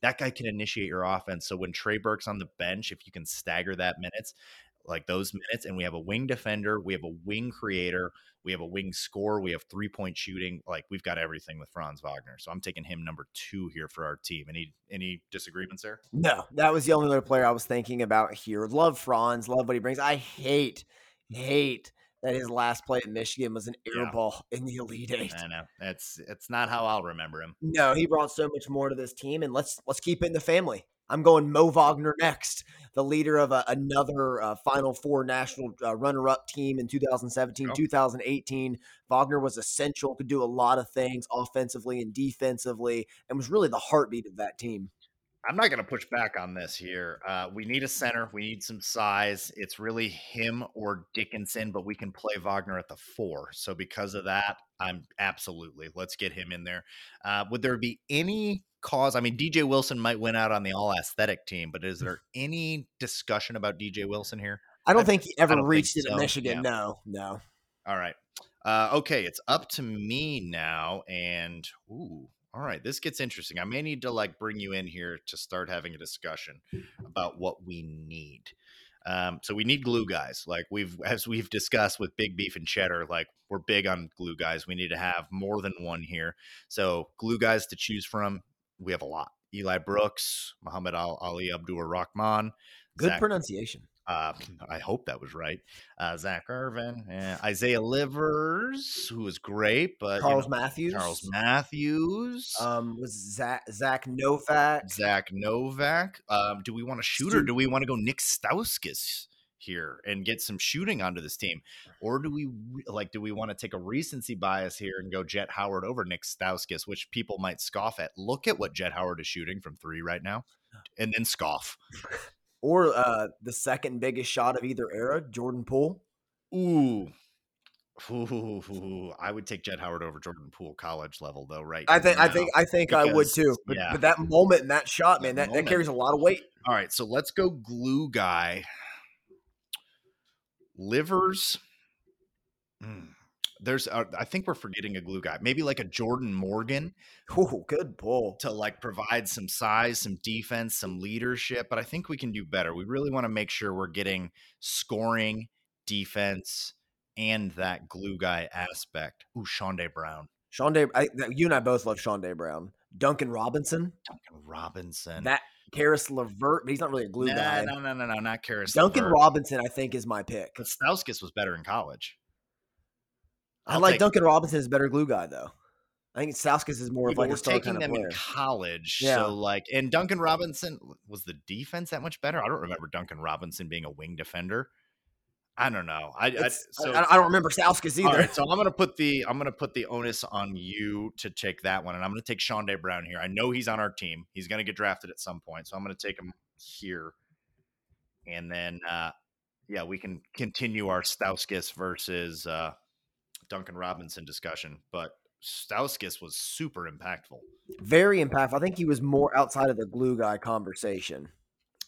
That guy can initiate your offense. So when Trey Burke's on the bench, if you can stagger that minutes, like those minutes, and we have a wing defender, we have a wing creator, we have a wing score, we have three point shooting. Like we've got everything with Franz Wagner. So I'm taking him number two here for our team. Any any disagreements there? No, that was the only other player I was thinking about here. Love Franz, love what he brings. I hate, hate that his last play at Michigan was an air Yeah. ball in the Elite Eight. I know it's it's not how I'll remember him. No, he brought so much more to this team, and let's let's keep it in the family. I'm going Mo Wagner next, the leader of a, another uh, Final Four national uh, runner-up team in 2017, Go. 2018. Wagner was essential, could do a lot of things offensively and defensively, and was really the heartbeat of that team. I'm not going to push back on this here. Uh, we need a center. We need some size. It's really him or Dickinson, but we can play Wagner at the four. So because of that, I'm absolutely let's get him in there. Uh, would there be any cause? I mean, DJ Wilson might win out on the all aesthetic team, but is there any discussion about DJ Wilson here? I don't I- think he ever reached it so, at Michigan. yeah. No, no. All right. Uh, okay, it's up to me now, and ooh, all right, this gets interesting. I may need to like bring you in here to start having a discussion about what we need. Um, so we need glue guys, like we've as we've discussed with Big Beef and Cheddar. Like we're big on glue guys. We need to have more than one here. So glue guys to choose from, we have a lot. Eli Brooks, Muhammad Ali Abdur Rahkman, Good Zach pronunciation. uh, <laughs> I hope that was right. Uh, Zach Irvin, eh, Isaiah Livers, who was great, but you Charles know, Matthews. Charles Matthews, Um, was Zach Zack Novak. Zack Novak. Um, do we want to shoot or do we want to go Nik Stauskas here and get some shooting onto this team, or do we like do we want to take a recency bias here and go Jett Howard over Nik Stauskas, which people might scoff at? Look at what Jett Howard is shooting from three right now, and then scoff. or uh, the second biggest shot of either era, Jordan Poole. Ooh. Ooh, I would take Jett Howard over Jordan Poole college level though, right? I think I think I think I would too. But, yeah. but that moment and that shot, man, that, that moment. carries a lot of weight. All right, so let's go glue guy. Livers. Mm, There's, uh, I think we're forgetting a glue guy. Maybe like a Jordan Morgan Ooh, good pull. to like provide some size, some defense, some leadership. But I think we can do better. We really want to make sure we're getting scoring, defense, and that glue guy aspect. Ooh, Chaundee Brown, Chaundee, I, you and I both love Chaundee Brown. Duncan Robinson, Duncan Robinson. that Caris LeVert, but he's not really a glue Nah, guy. No, no, no, no, not Caris. Duncan LeVert. Robinson, I think, is my pick. But Stauskas was better in college. I I'll like take- Duncan Robinson as a better glue guy, though. I think Stauskas is more Yeah, of like we're a star taking kind of them player. in college. Yeah. So like, and Duncan Robinson was the defense that much better. I don't remember Duncan Robinson being a wing defender. I don't know. I, I so I, I don't remember Stauskas either. right, so I'm gonna put the I'm gonna put the onus on you to take that one, and I'm gonna take Chaundee Brown here. I know he's on our team. He's gonna get drafted at some point, so I'm gonna take him here, and then uh, yeah, we can continue our Stauskas versus uh, Duncan Robinson discussion. But Stauskas was super impactful. Very impactful. I think he was more outside of the glue guy conversation.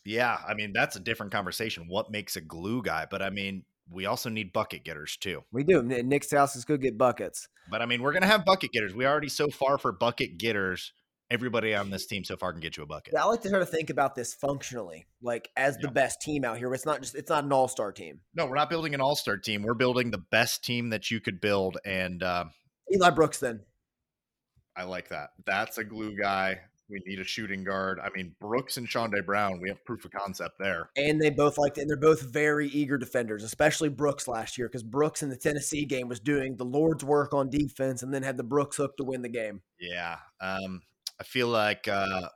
Yeah, I mean that's a different conversation. What makes a glue guy? But I mean, we also need bucket getters too. We do. Nik Stauskas could get buckets. But I mean, we're gonna have bucket getters. We already so far for bucket getters. Everybody on this team so far can get you a bucket. Yeah, I like to try to think about this functionally, like as the Yeah. best team out here. It's not just it's not an all star team. No, we're not building an all-star team. We're building the best team that you could build, and uh, Eli Brooks, then I like that. That's a glue guy. We need a shooting guard. I mean, Brooks and Chaundee Brown. We have proof of concept there. and they both like and they're both very eager defenders, especially Brooks last year because Brooks in the Tennessee game was doing the Lord's work on defense and then had the Brooks hook to win the game. Yeah. Um, I feel like uh,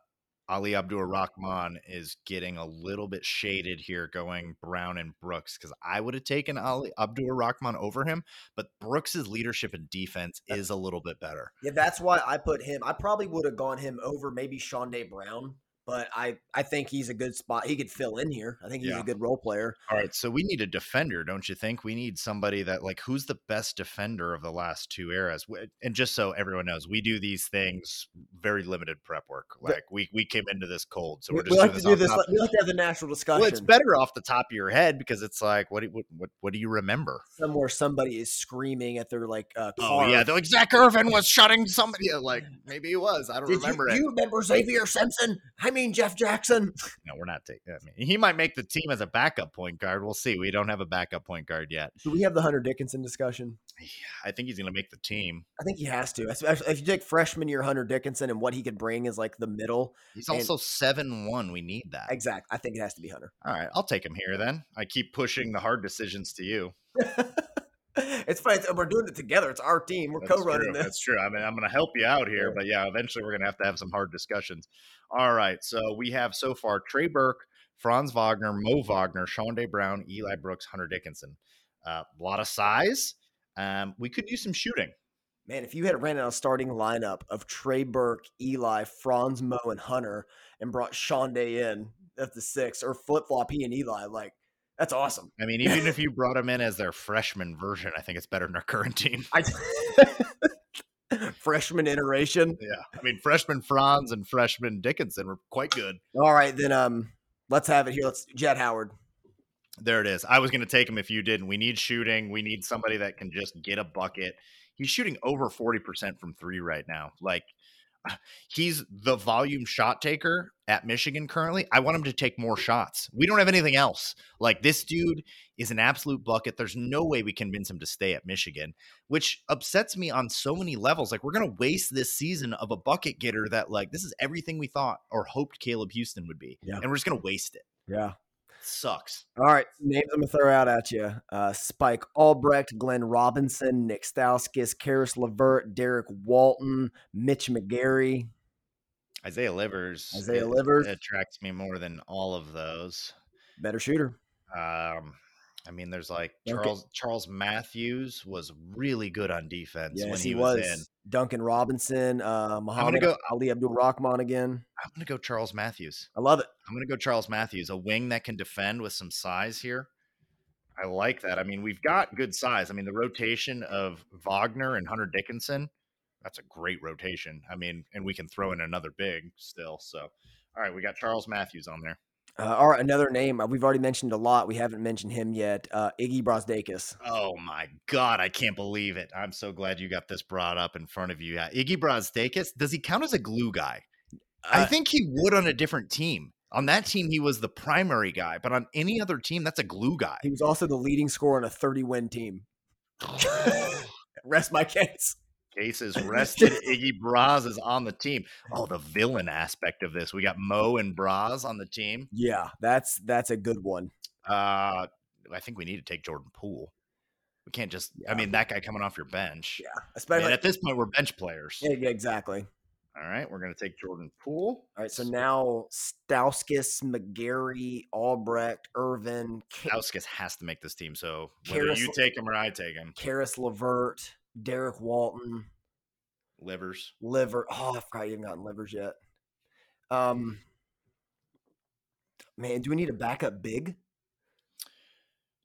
Ali Abdur Rahkman is getting a mm-hmm. little bit shaded here going Brown and Brooks because I would have taken Ali Abdur Rahkman over him, but Brooks's leadership and defense is a little bit better. Yeah, that's why I put him. I probably would have gone him over maybe Chaundee Brown, but I I think he's a good spot. He could fill in here. I think he's Yeah. a good role player. All right, so we need a defender, don't you think? We need somebody that like who's the best defender of the last two eras? And just so everyone knows, we do these things very limited prep work. Like we we came into this cold, so we, we're just we like to do this. We like to have the natural discussion. Well, it's better off the top of your head because it's like, what do what what, what do you remember? somewhere somebody is screaming at their like uh, Oh yeah, they're like Zach Irvin was shutting somebody. Like maybe he was. I don't Did remember you, it. you remember Xavier Simpson? I mean Jeff Jackson. <laughs> No, we're not taking. I mean, he might make the team as a backup point guard. We'll see. We don't have a backup point guard yet. Do we have the Hunter Dickinson discussion? I think he's going to make the team. I think he has to. Especially if you take freshman year Hunter Dickinson and what he could bring is like the middle. He's And- also seven one. We need that. Exact. I think it has to be Hunter. All right, I'll take him here then. I keep pushing the hard decisions to you. <laughs> it's funny. it's- We're doing it together. It's our team. We're That's co-running true. this. That's true. I mean, I'm going to help you out here, but yeah, eventually we're going to have to have some hard discussions. All right. So we have so far Trey Burke, Franz Wagner, Mo Wagner, Chaundee Brown, Eli Brooks, Hunter Dickinson. Uh, a lot of size. Um, we could use some shooting. Man, if you had ran out a starting lineup of Trey Burke, Eli, Franz, Mo, and Hunter, and brought Chaundee in at the six, or flip flop he and Eli, like that's awesome. I mean, even if you brought them in as their freshman version, I think it's better than our current team. I <laughs> freshman iteration. Yeah. I mean, freshman Franz and freshman Dickinson were quite good. All right, then um, let's have it here. Let's Jett Howard. There it is. I was going to take him if you didn't. We need shooting. We need somebody that can just get a bucket. He's shooting over 40% from three right now. Like, <laughs> he's the volume shot taker at Michigan currently. I want him to take more shots. We don't have anything else. Like, this dude is an absolute bucket. There's no way we convince him to stay at Michigan, which upsets me on so many levels. Like, we're going to waste this season of a bucket getter that, like, this is everything we thought or hoped Caleb Houston would be. Yeah. And we're just going to waste it. Yeah. Sucks. All right, names I'm gonna throw out at you: uh, Spike Albrecht, Glenn Robinson, Nik Stauskas, Caris LeVert, Derrick Walton, Mitch McGary. Isaiah Livers. Isaiah Livers it- it attracts me more than all of those. Better shooter. Um, I mean, there's like Duncan- Charles Charles Matthews was really good on defense Yes, when he, he, was. was, in. Duncan Robinson, uh, Muhammad go- Ali Abdur Rahkman again. I'm gonna go Charles Matthews. I love it. I'm gonna go Charles Matthews, a wing that can defend with some size here. I like that. I mean, we've got good size. I mean, the rotation of Wagner and Hunter Dickinson, that's a great rotation. I mean, and we can throw in another big still. So, all right, we got Charles Matthews on there. Uh, all right, another name uh, we've already mentioned a lot. We haven't mentioned him yet. Uh, Iggy Brazdeikis. Oh my God, I can't believe it. I'm so glad you got this brought up in front of you. Yeah. Iggy Brazdeikis, does he count as a glue guy? I Uh, think he would on a different team. On that team, he was the primary guy, but on any other team, that's a glue guy. He was also the leading scorer on a 30 win team. <laughs> <laughs> Rest my case. Case is <laughs> rested. Iggy Braz is on the team. Oh, the villain aspect of this. We got Mo and Braz on the team. Yeah, that's that's a good one. Uh, I think we need to take Jordan Poole. We can't just, I mean, that guy coming off your bench. Yeah, I mean, especially at this point, we're bench players. yeah, yeah, exactly. All right, we're going to take Jordan Poole. All right, so now Stauskas, McGary, Albrecht, Irvin, Ka- Auskis has to make this team. So whether Caris- you take him or I take him, Caris LeVert, Derrick Walton, livers. Liver. Oh, I forgot you haven't gotten livers yet. Um, man, do we need a backup big?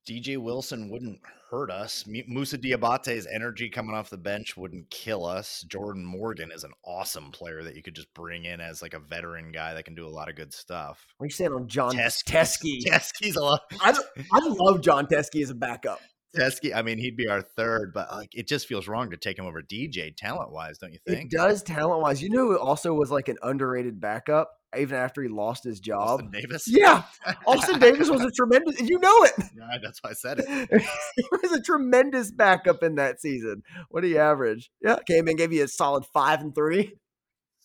DJ Wilson wouldn't hurt us. Musa Diabate's energy coming off the bench wouldn't kill us. Jordan Morgan is an awesome player that you could just bring in as like a veteran guy that can do a lot of good stuff. What are you saying on Jon Teske. Teske? Teske's a lot. I, I <laughs> love Jon Teske as a backup. Teske, I mean, he'd be our third, but like it just feels wrong to take him over DJ talent wise, don't you think? It does talent wise. You know, who also was like an underrated backup even after he lost his job. Austin Davis. Yeah, <laughs> Austin Davis was a tremendous. You know it. Yeah, that's why I said it. <laughs> he was a tremendous backup in that season. What do you average? Yeah, came in, gave you a solid five and three.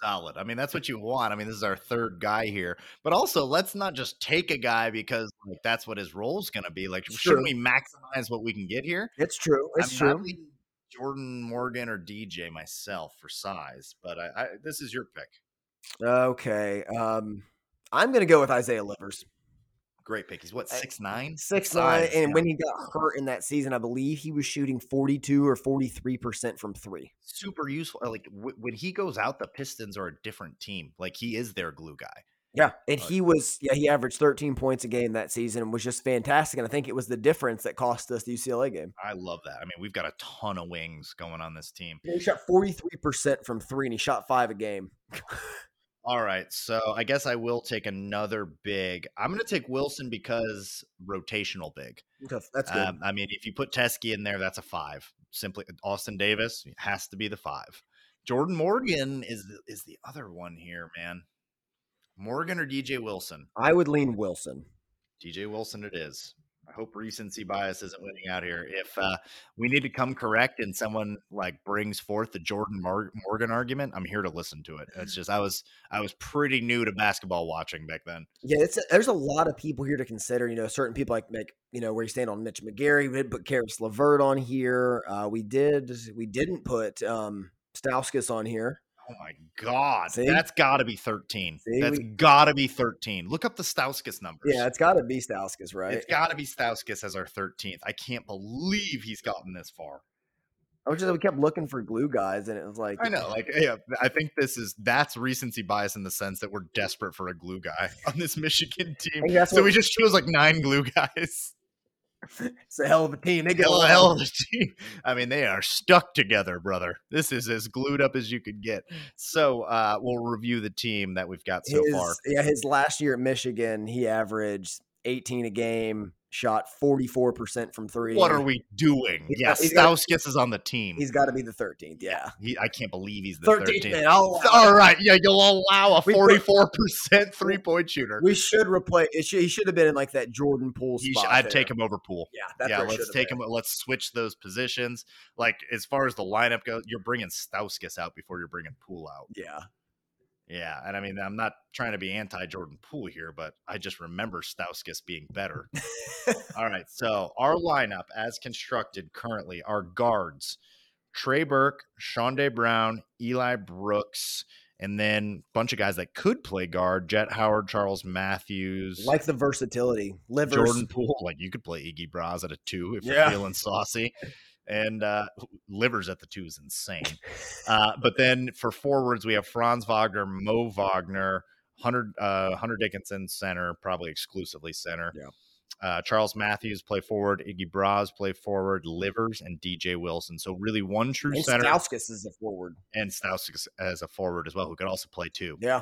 Solid. I mean, that's what you want. I mean, this is our third guy here. But also, let's not just take a guy because like that's what his role is going to be. Like, It's shouldn't true. we maximize what we can get here? It's true. It's I'm true. Jordan Morgan or DJ myself for size, but I, I this is your pick. Okay. Um, I'm gonna go with Isaiah Livers. Great pick. He's what six nine, Six nine, and when he got hurt in that season, I believe he was shooting 42 or 43 percent from three. super useful. Uh, like w- when he goes out, the Pistons are a different team. Like he is their glue guy. Yeah, and he was yeah he averaged 13 points a game that season and was just fantastic. And I think it was the difference that cost us the UCLA game. I love that. I mean, we've got a ton of wings going on this team. He shot 43 percent from three, and he shot five a game. <laughs> All right, so I guess I will take another big. I'm going to take Wilson because rotational big. Okay, That's good. Um, I mean, if you put Teske in there, that's a five. Simply, Austin Davis has to be the five. Jordan Morgan is the, is the other one here, man. Morgan or DJ Wilson? I would lean Wilson. DJ Wilson, it is. I hope recency bias isn't winning out here. If uh, we need to come correct and someone like brings forth the Jordan Mar- Morgan argument, I'm here to listen to it. It's <laughs> just I was I was pretty new to basketball watching back then. Yeah, it's there's a lot of people here to consider. You know, certain people like make you know where you stand on Mitch McGary. We did put Caris LeVert on here. Uh, we did we didn't put um Stauskas on here. Oh my god, See? that's got to be 13. See, That's we- got to be 13. Look up the Stauskas numbers. Yeah, it's got to be Stauskas, right? It's got to be Stauskas as our 13th. I can't believe he's gotten this far. I was just we kept looking for glue guys, and it was like I know, like, yeah, I think this is that's recency bias in the sense that we're desperate for a glue guy <laughs> on this Michigan team. So what- we just chose like nine glue guys. <laughs> it's a hell of a team. They get Hell, along. hell of a team. I mean, they are stuck together, brother. This is as glued up as you could get. So uh, we'll review the team that we've got so his, far. Yeah, his last year at Michigan, he averaged 18 a game, shot 44% from three. What are we doing? He's Yeah, got- he's got- Stauskas is on the team. He's got to be the 13th. Yeah. He, I can't believe he's the 13th 13th. man. I'll allow All it. right, yeah, you'll allow a forty-four percent three-point shooter. We should replace. It should, he should have been in like that Jordan sh- spot. I'd there. take him over Poole. Yeah, that's yeah, let's take been. him. Let's switch those positions. Like as far as the lineup goes, you're bringing Stauskas out before you're bringing Poole out. Yeah. Yeah, and I mean, I'm not trying to be anti-Jordan Poole here, but I just remember Stauskas being better. <laughs> All right, so our lineup as constructed currently are guards: Trey Burke, Chaundee Brown, Eli Brooks, and then a bunch of guys that could play guard: Jett Howard, Charles Matthews, Like the versatility. Livers. Jordan Poole. Like you could play Iggy Braz at a two if Yeah. you're feeling saucy. <laughs> And uh, livers at the two is insane. <laughs> Uh, but then for forwards, we have Franz Wagner, Mo Wagner, Hunter uh, Hunter Dickinson center, probably exclusively center. Yeah. Uh, Charles Matthews play forward, Iggy Braz play forward, Livers and DJ Wilson. So really one true And center Stauskas is a forward. and Stauskas as a forward as well, who could also play two. Yeah.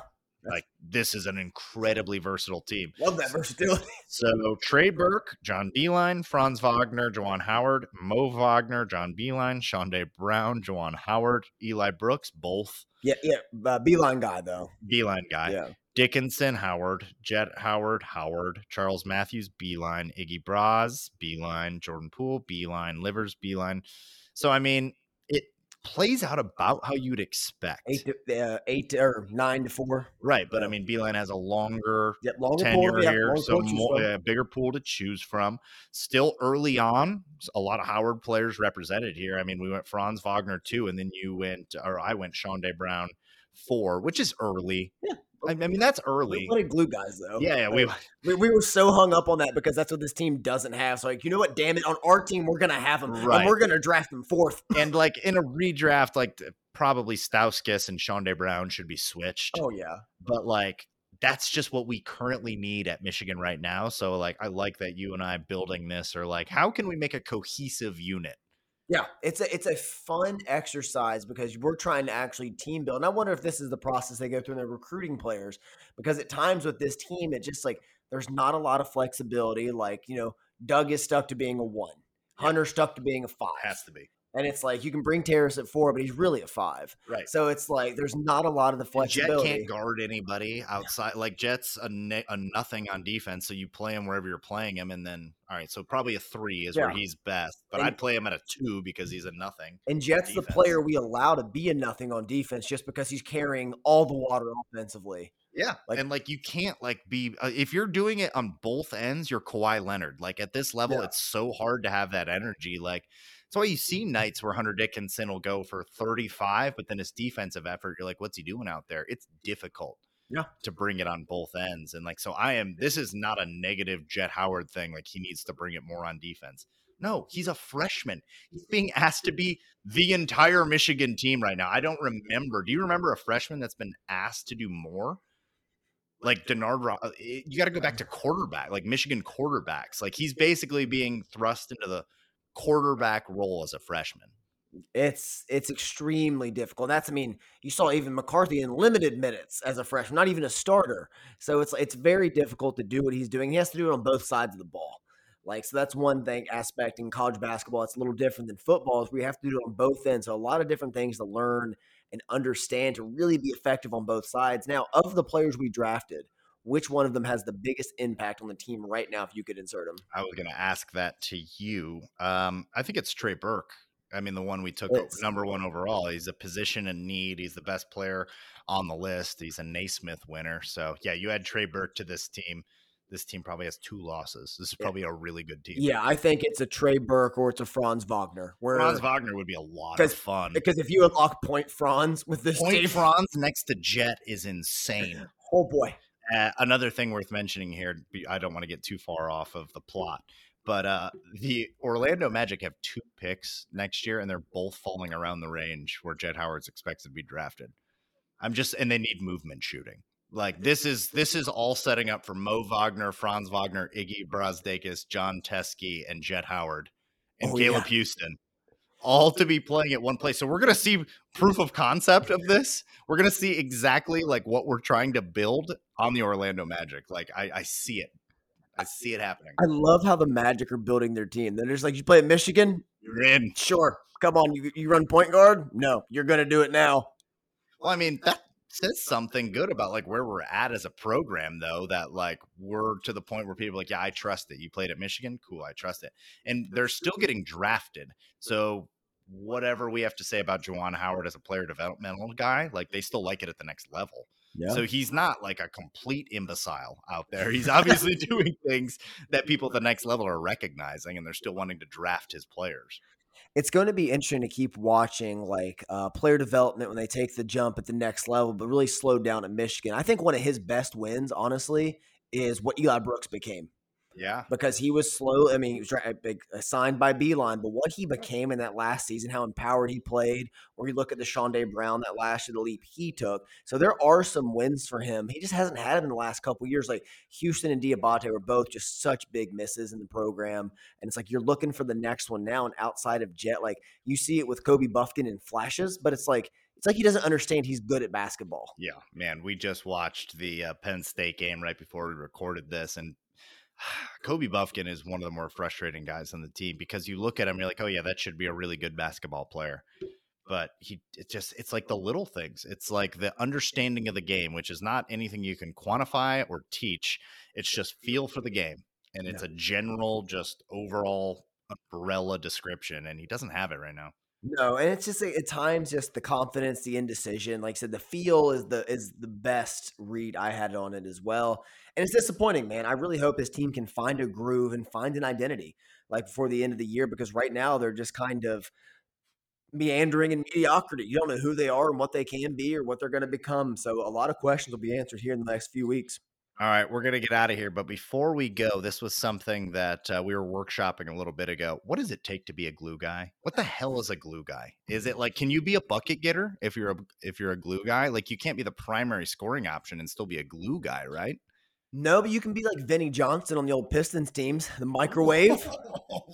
Like this is an incredibly versatile team. Love that versatility. <laughs> So Trey Burke, John Beilein, Franz Wagner, Juwan Howard, Mo Wagner, John Beilein, Chaundee Brown, Juwan Howard, Eli Brooks, both Yeah, yeah. Uh, Beilein guy though. Beilein guy. Yeah. Dickinson, Howard, Jett Howard, Howard, Charles Matthews, Beilein, Iggy Braz, Beilein, Jordan Poole, Beilein, Livers, Beilein. So I mean, plays out about how you'd expect. Eight to uh, eight to, or nine to four. Right, but I mean, Beilein has a longer Yep. Longer tenure pool. Yeah, here, longer so pool to choose more, a bigger pool to choose from. Still early on, a lot of Howard players represented here. I mean, we went Franz Wagner two, and then you went, or I went Chaundee Brown four, which is early. Yeah. I, mean that's early. We wanted glue guys though. Yeah, yeah, we <laughs> we, we were so hung up on that because that's what this team doesn't have. So like, you know what? Damn it, on our team we're gonna have them, Right. and we're gonna draft them fourth. <laughs> and like in a redraft, like probably Stauskas and Chaundee Brown should be switched. Oh yeah, but like that's just what we currently need at Michigan right now. So like I like that you and I building this are like how can we make a cohesive unit? Yeah. It's a it's a fun exercise because we're trying to actually team build. And I wonder if this is the process they go through in their recruiting players because at times with this team, it just like there's not a lot of flexibility. Like you know, Dug is stuck to being a one. Hunter stuck to being a five. Has to be. And it's like you can bring Terrance at four, but he's really a five. Right. So it's like there's not a lot of the And Jett can't guard anybody outside. Like Jett's a, ne- a nothing on defense, so you play him wherever you're playing him, and then all right, so probably a three is where he's best. But And- I'd play him at a two because he's a nothing. And Jett's the player we allow to be a nothing on defense just because he's carrying all the water offensively. Yeah, Like- and like you can't like be uh, if you're doing it on both ends, you're Kawhi Leonard. Like at this level, Yeah. it's so hard to have that energy. Like that's why you see nights where Hunter Dickinson will go for 35, but then his defensive effort, you're like, what's he doing out there? It's difficult. Yeah. To bring it on both ends. And like so I am this is not a negative Jett Howard thing. Like he needs to bring it more on defense. No, he's a freshman. He's being asked to be the entire Michigan team right now. I don't remember. Do you remember a freshman that's been asked to do more? Like Denard, uh, it- you got to go back to quarterback, like Michigan quarterbacks. Like he's basically being thrust into the quarterback role as a freshman. It's it's extremely difficult. That's I mean, you saw even McCarthy in limited minutes as a freshman, not even a starter. So it's it's very difficult to do what he's doing. He has to do it on both sides of the ball. Like so that's one thing aspect in college basketball. It's a little different than football is we have to do it on both ends. So a lot of different things to learn and understand to really be effective on both sides. Now, of the players we drafted, which one of them has the biggest impact on the team right now if you could insert him? I was going to ask that to you. Um, I think it's Trey Burke. I mean, the one we took number one overall. He's a position in need. He's the best player on the list. He's a Naismith winner. So, yeah, you add Trey Burke to this team. This team probably has two losses. This is probably a really good team. Yeah, I think it's a Trey Burke or it's a Franz Wagner. Where Franz Wagner would be a lot of fun. because if you unlock Point Franz with this Point team, Franz next to Jett is <laughs> insane. oh boy, Uh, another thing worth mentioning here, I don't want to get too far off of the plot, but uh, the Orlando Magic have two picks next year, and they're both falling around the range where Jett Howard's expected to be drafted. I'm just, and they need movement shooting. Like this is this is all setting up for Mo Wagner, Franz Wagner, Iggy Brazdeikis, Jon Teske, and Jett Howard, and Oh, Caleb yeah. Houston, all to be playing at one place. So we're gonna see proof of concept of this. We're gonna see exactly like what we're trying to build on the Orlando Magic. Like I, I see it. I see it happening. I love how the Magic are building their team. They're just like, you play at Michigan, You're in. sure, come on, you you run point guard, no, you're gonna do it now. Well, I mean, that says something good about like where we're at as a program, though, that like we're to the point where people are like, yeah, I trust it. You played at Michigan, cool, I trust it. And they're still <laughs> getting drafted. So whatever we have to say about Juwan Howard as a player developmental guy, like they still like it at the next level. yeah. So he's not like a complete imbecile out there. He's obviously <laughs> doing things that people at the next level are recognizing and they're still wanting to draft his players. It's going to be interesting to keep watching like uh, player development when they take the jump at the next level, but really slowed down at Michigan. I think one of his best wins, honestly, is what Eli Brooks became Yeah. because he was slow. I mean, he was dra- big- assigned by Beilein, but what he became in that last season, how empowered he played, or you look at the Chaundee Brown, that last year, the leap he took. So there are some wins for him. He just hasn't had them in the last couple years. Like Houston and Diabate were both just such big misses in the program. And it's like you're looking for the next one now. And outside of Jett, like you see it with Kobe Bufkin in flashes, but it's like, it's like he doesn't understand he's good at basketball. Yeah, man, we just watched the uh, Penn State game right before we recorded this, and <sighs> Kobe Bufkin is one of the more frustrating guys on the team because you look at him, you're like, oh yeah, that should be a really good basketball player, but he it just it's like the little things. It's like the understanding of the game, which is not anything you can quantify or teach. It's just feel for the game, and it's a general, just overall umbrella description, and he doesn't have it right now. No, and it's just at times just the confidence, the indecision. Like I said, the feel is the is the best read I had on it as well. And it's disappointing, man. I really hope this team can find a groove and find an identity like before the end of the year because right now they're just kind of meandering in mediocrity. You don't know who they are and what they can be or what they're going to become. So a lot of questions will be answered here in the next few weeks. All right, we're going to get out of here. But before we go, this was something that uh, we were workshopping a little bit ago. What does it take to be a glue guy? What the hell is a glue guy? Is it like can you be a bucket getter if you're a if you're a glue guy? Like you can't be the primary scoring option and still be a glue guy, right? No, but you can be like Vinnie Johnson on the old Pistons teams, the microwave. <laughs>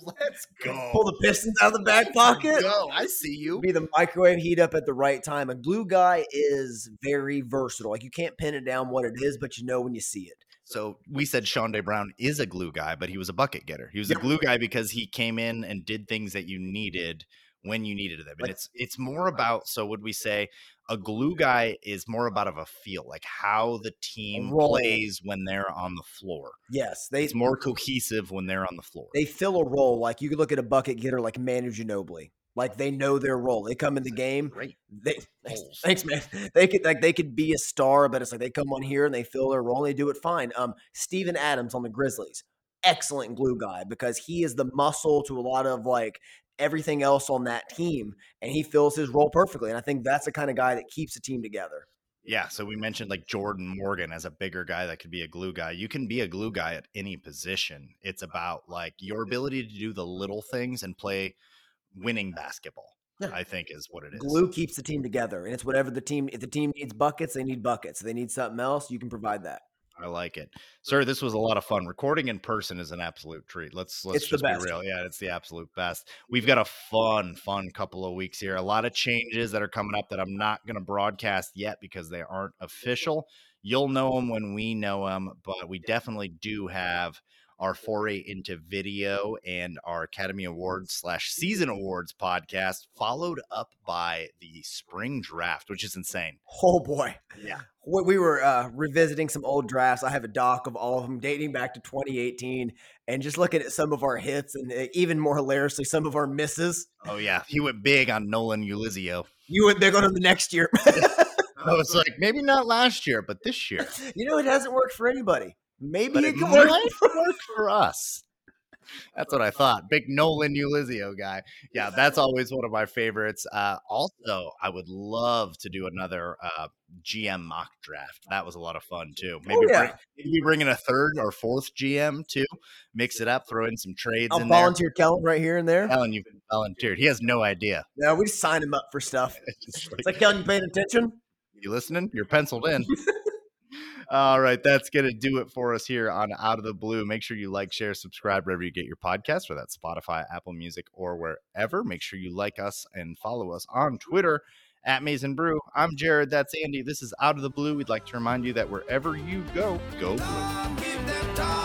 Let's go. Pull the Pistons out of the back pocket. Go. I see you. be the microwave heat up at the right time. A glue guy is very versatile. Like you can't pin it down what it is, but you know when you see it. So we said Chaundee Brown is a glue guy, but he was a bucket getter. He was a glue guy because he came in and did things that you needed when you needed them. And Like- it's it's more about so would we say a glue guy is more about of a feel, like how the team plays when they're on the floor. Yes, they It's more cohesive when they're on the floor. they fill a role. Like you could look at a bucket getter like Manu Ginobili. Like they know their role. They come in the game. Great. They thanks, thanks, man. <laughs> They could like they could be a star, but it's like they come on here and they fill their role. and They do it fine. Um, Steven Adams on the Grizzlies, excellent glue guy because he is the muscle to a lot of like everything else on that team, and he fills his role perfectly. And I think that's the kind of guy that keeps the team together. Yeah, so we mentioned like Jordan Morgan as a bigger guy that could be a glue guy. You can be a glue guy at any position. It's about like your ability to do the little things and play winning basketball. Yeah. I think is what it is. Glue keeps the team together, and it's whatever the team. If the team needs buckets, they need buckets. If they need something else, you can provide that. I like it, sir. This was a lot of fun. Recording in person is an absolute treat. Let's let's It's just be real. Yeah, it's the absolute best. We've got a fun, fun couple of weeks here. A lot of changes that are coming up that I'm not going to broadcast yet because they aren't official. You'll know them when we know them, but we definitely do have our foray into video and our Academy Awards slash season awards podcast, followed up by the spring draft, which is insane. Oh boy. Yeah. We we were uh, revisiting some old drafts. I have a doc of all of them dating back to 2018 and just looking at some of our hits and uh, even more hilariously, some of our misses. Oh yeah, he went big on Nolan Ulizio. You went big on them the next year. <laughs> I was like, maybe not last year, but this year. <laughs> you know, it hasn't worked for anybody. Maybe it it could work. might work for <laughs> us. That's what I thought. Big Nolan Ulizio guy. Yeah, that's always one of my favorites. Uh, also, I would love to do another uh, GM mock draft. That was a lot of fun too. Maybe, Oh, yeah. bring, maybe bring in a third or fourth GM too. Mix it up, throw in some trades I'll in there. volunteer Kellen right here and there. Alan, you've volunteered. He has no idea. No, we just sign him up for stuff. <laughs> It's It's like, Kellen, you paying attention? You listening? You're penciled in. <laughs> All right, that's going to do it for us here on Out of the Blue. Make sure you like, share, subscribe wherever you get your podcast, whether that's Spotify, Apple Music, or wherever. Make sure you like us and follow us on Twitter at Mason Brew. I'm Jared. That's Andy. This is Out of the Blue. We'd like to remind you that wherever you go, go blue.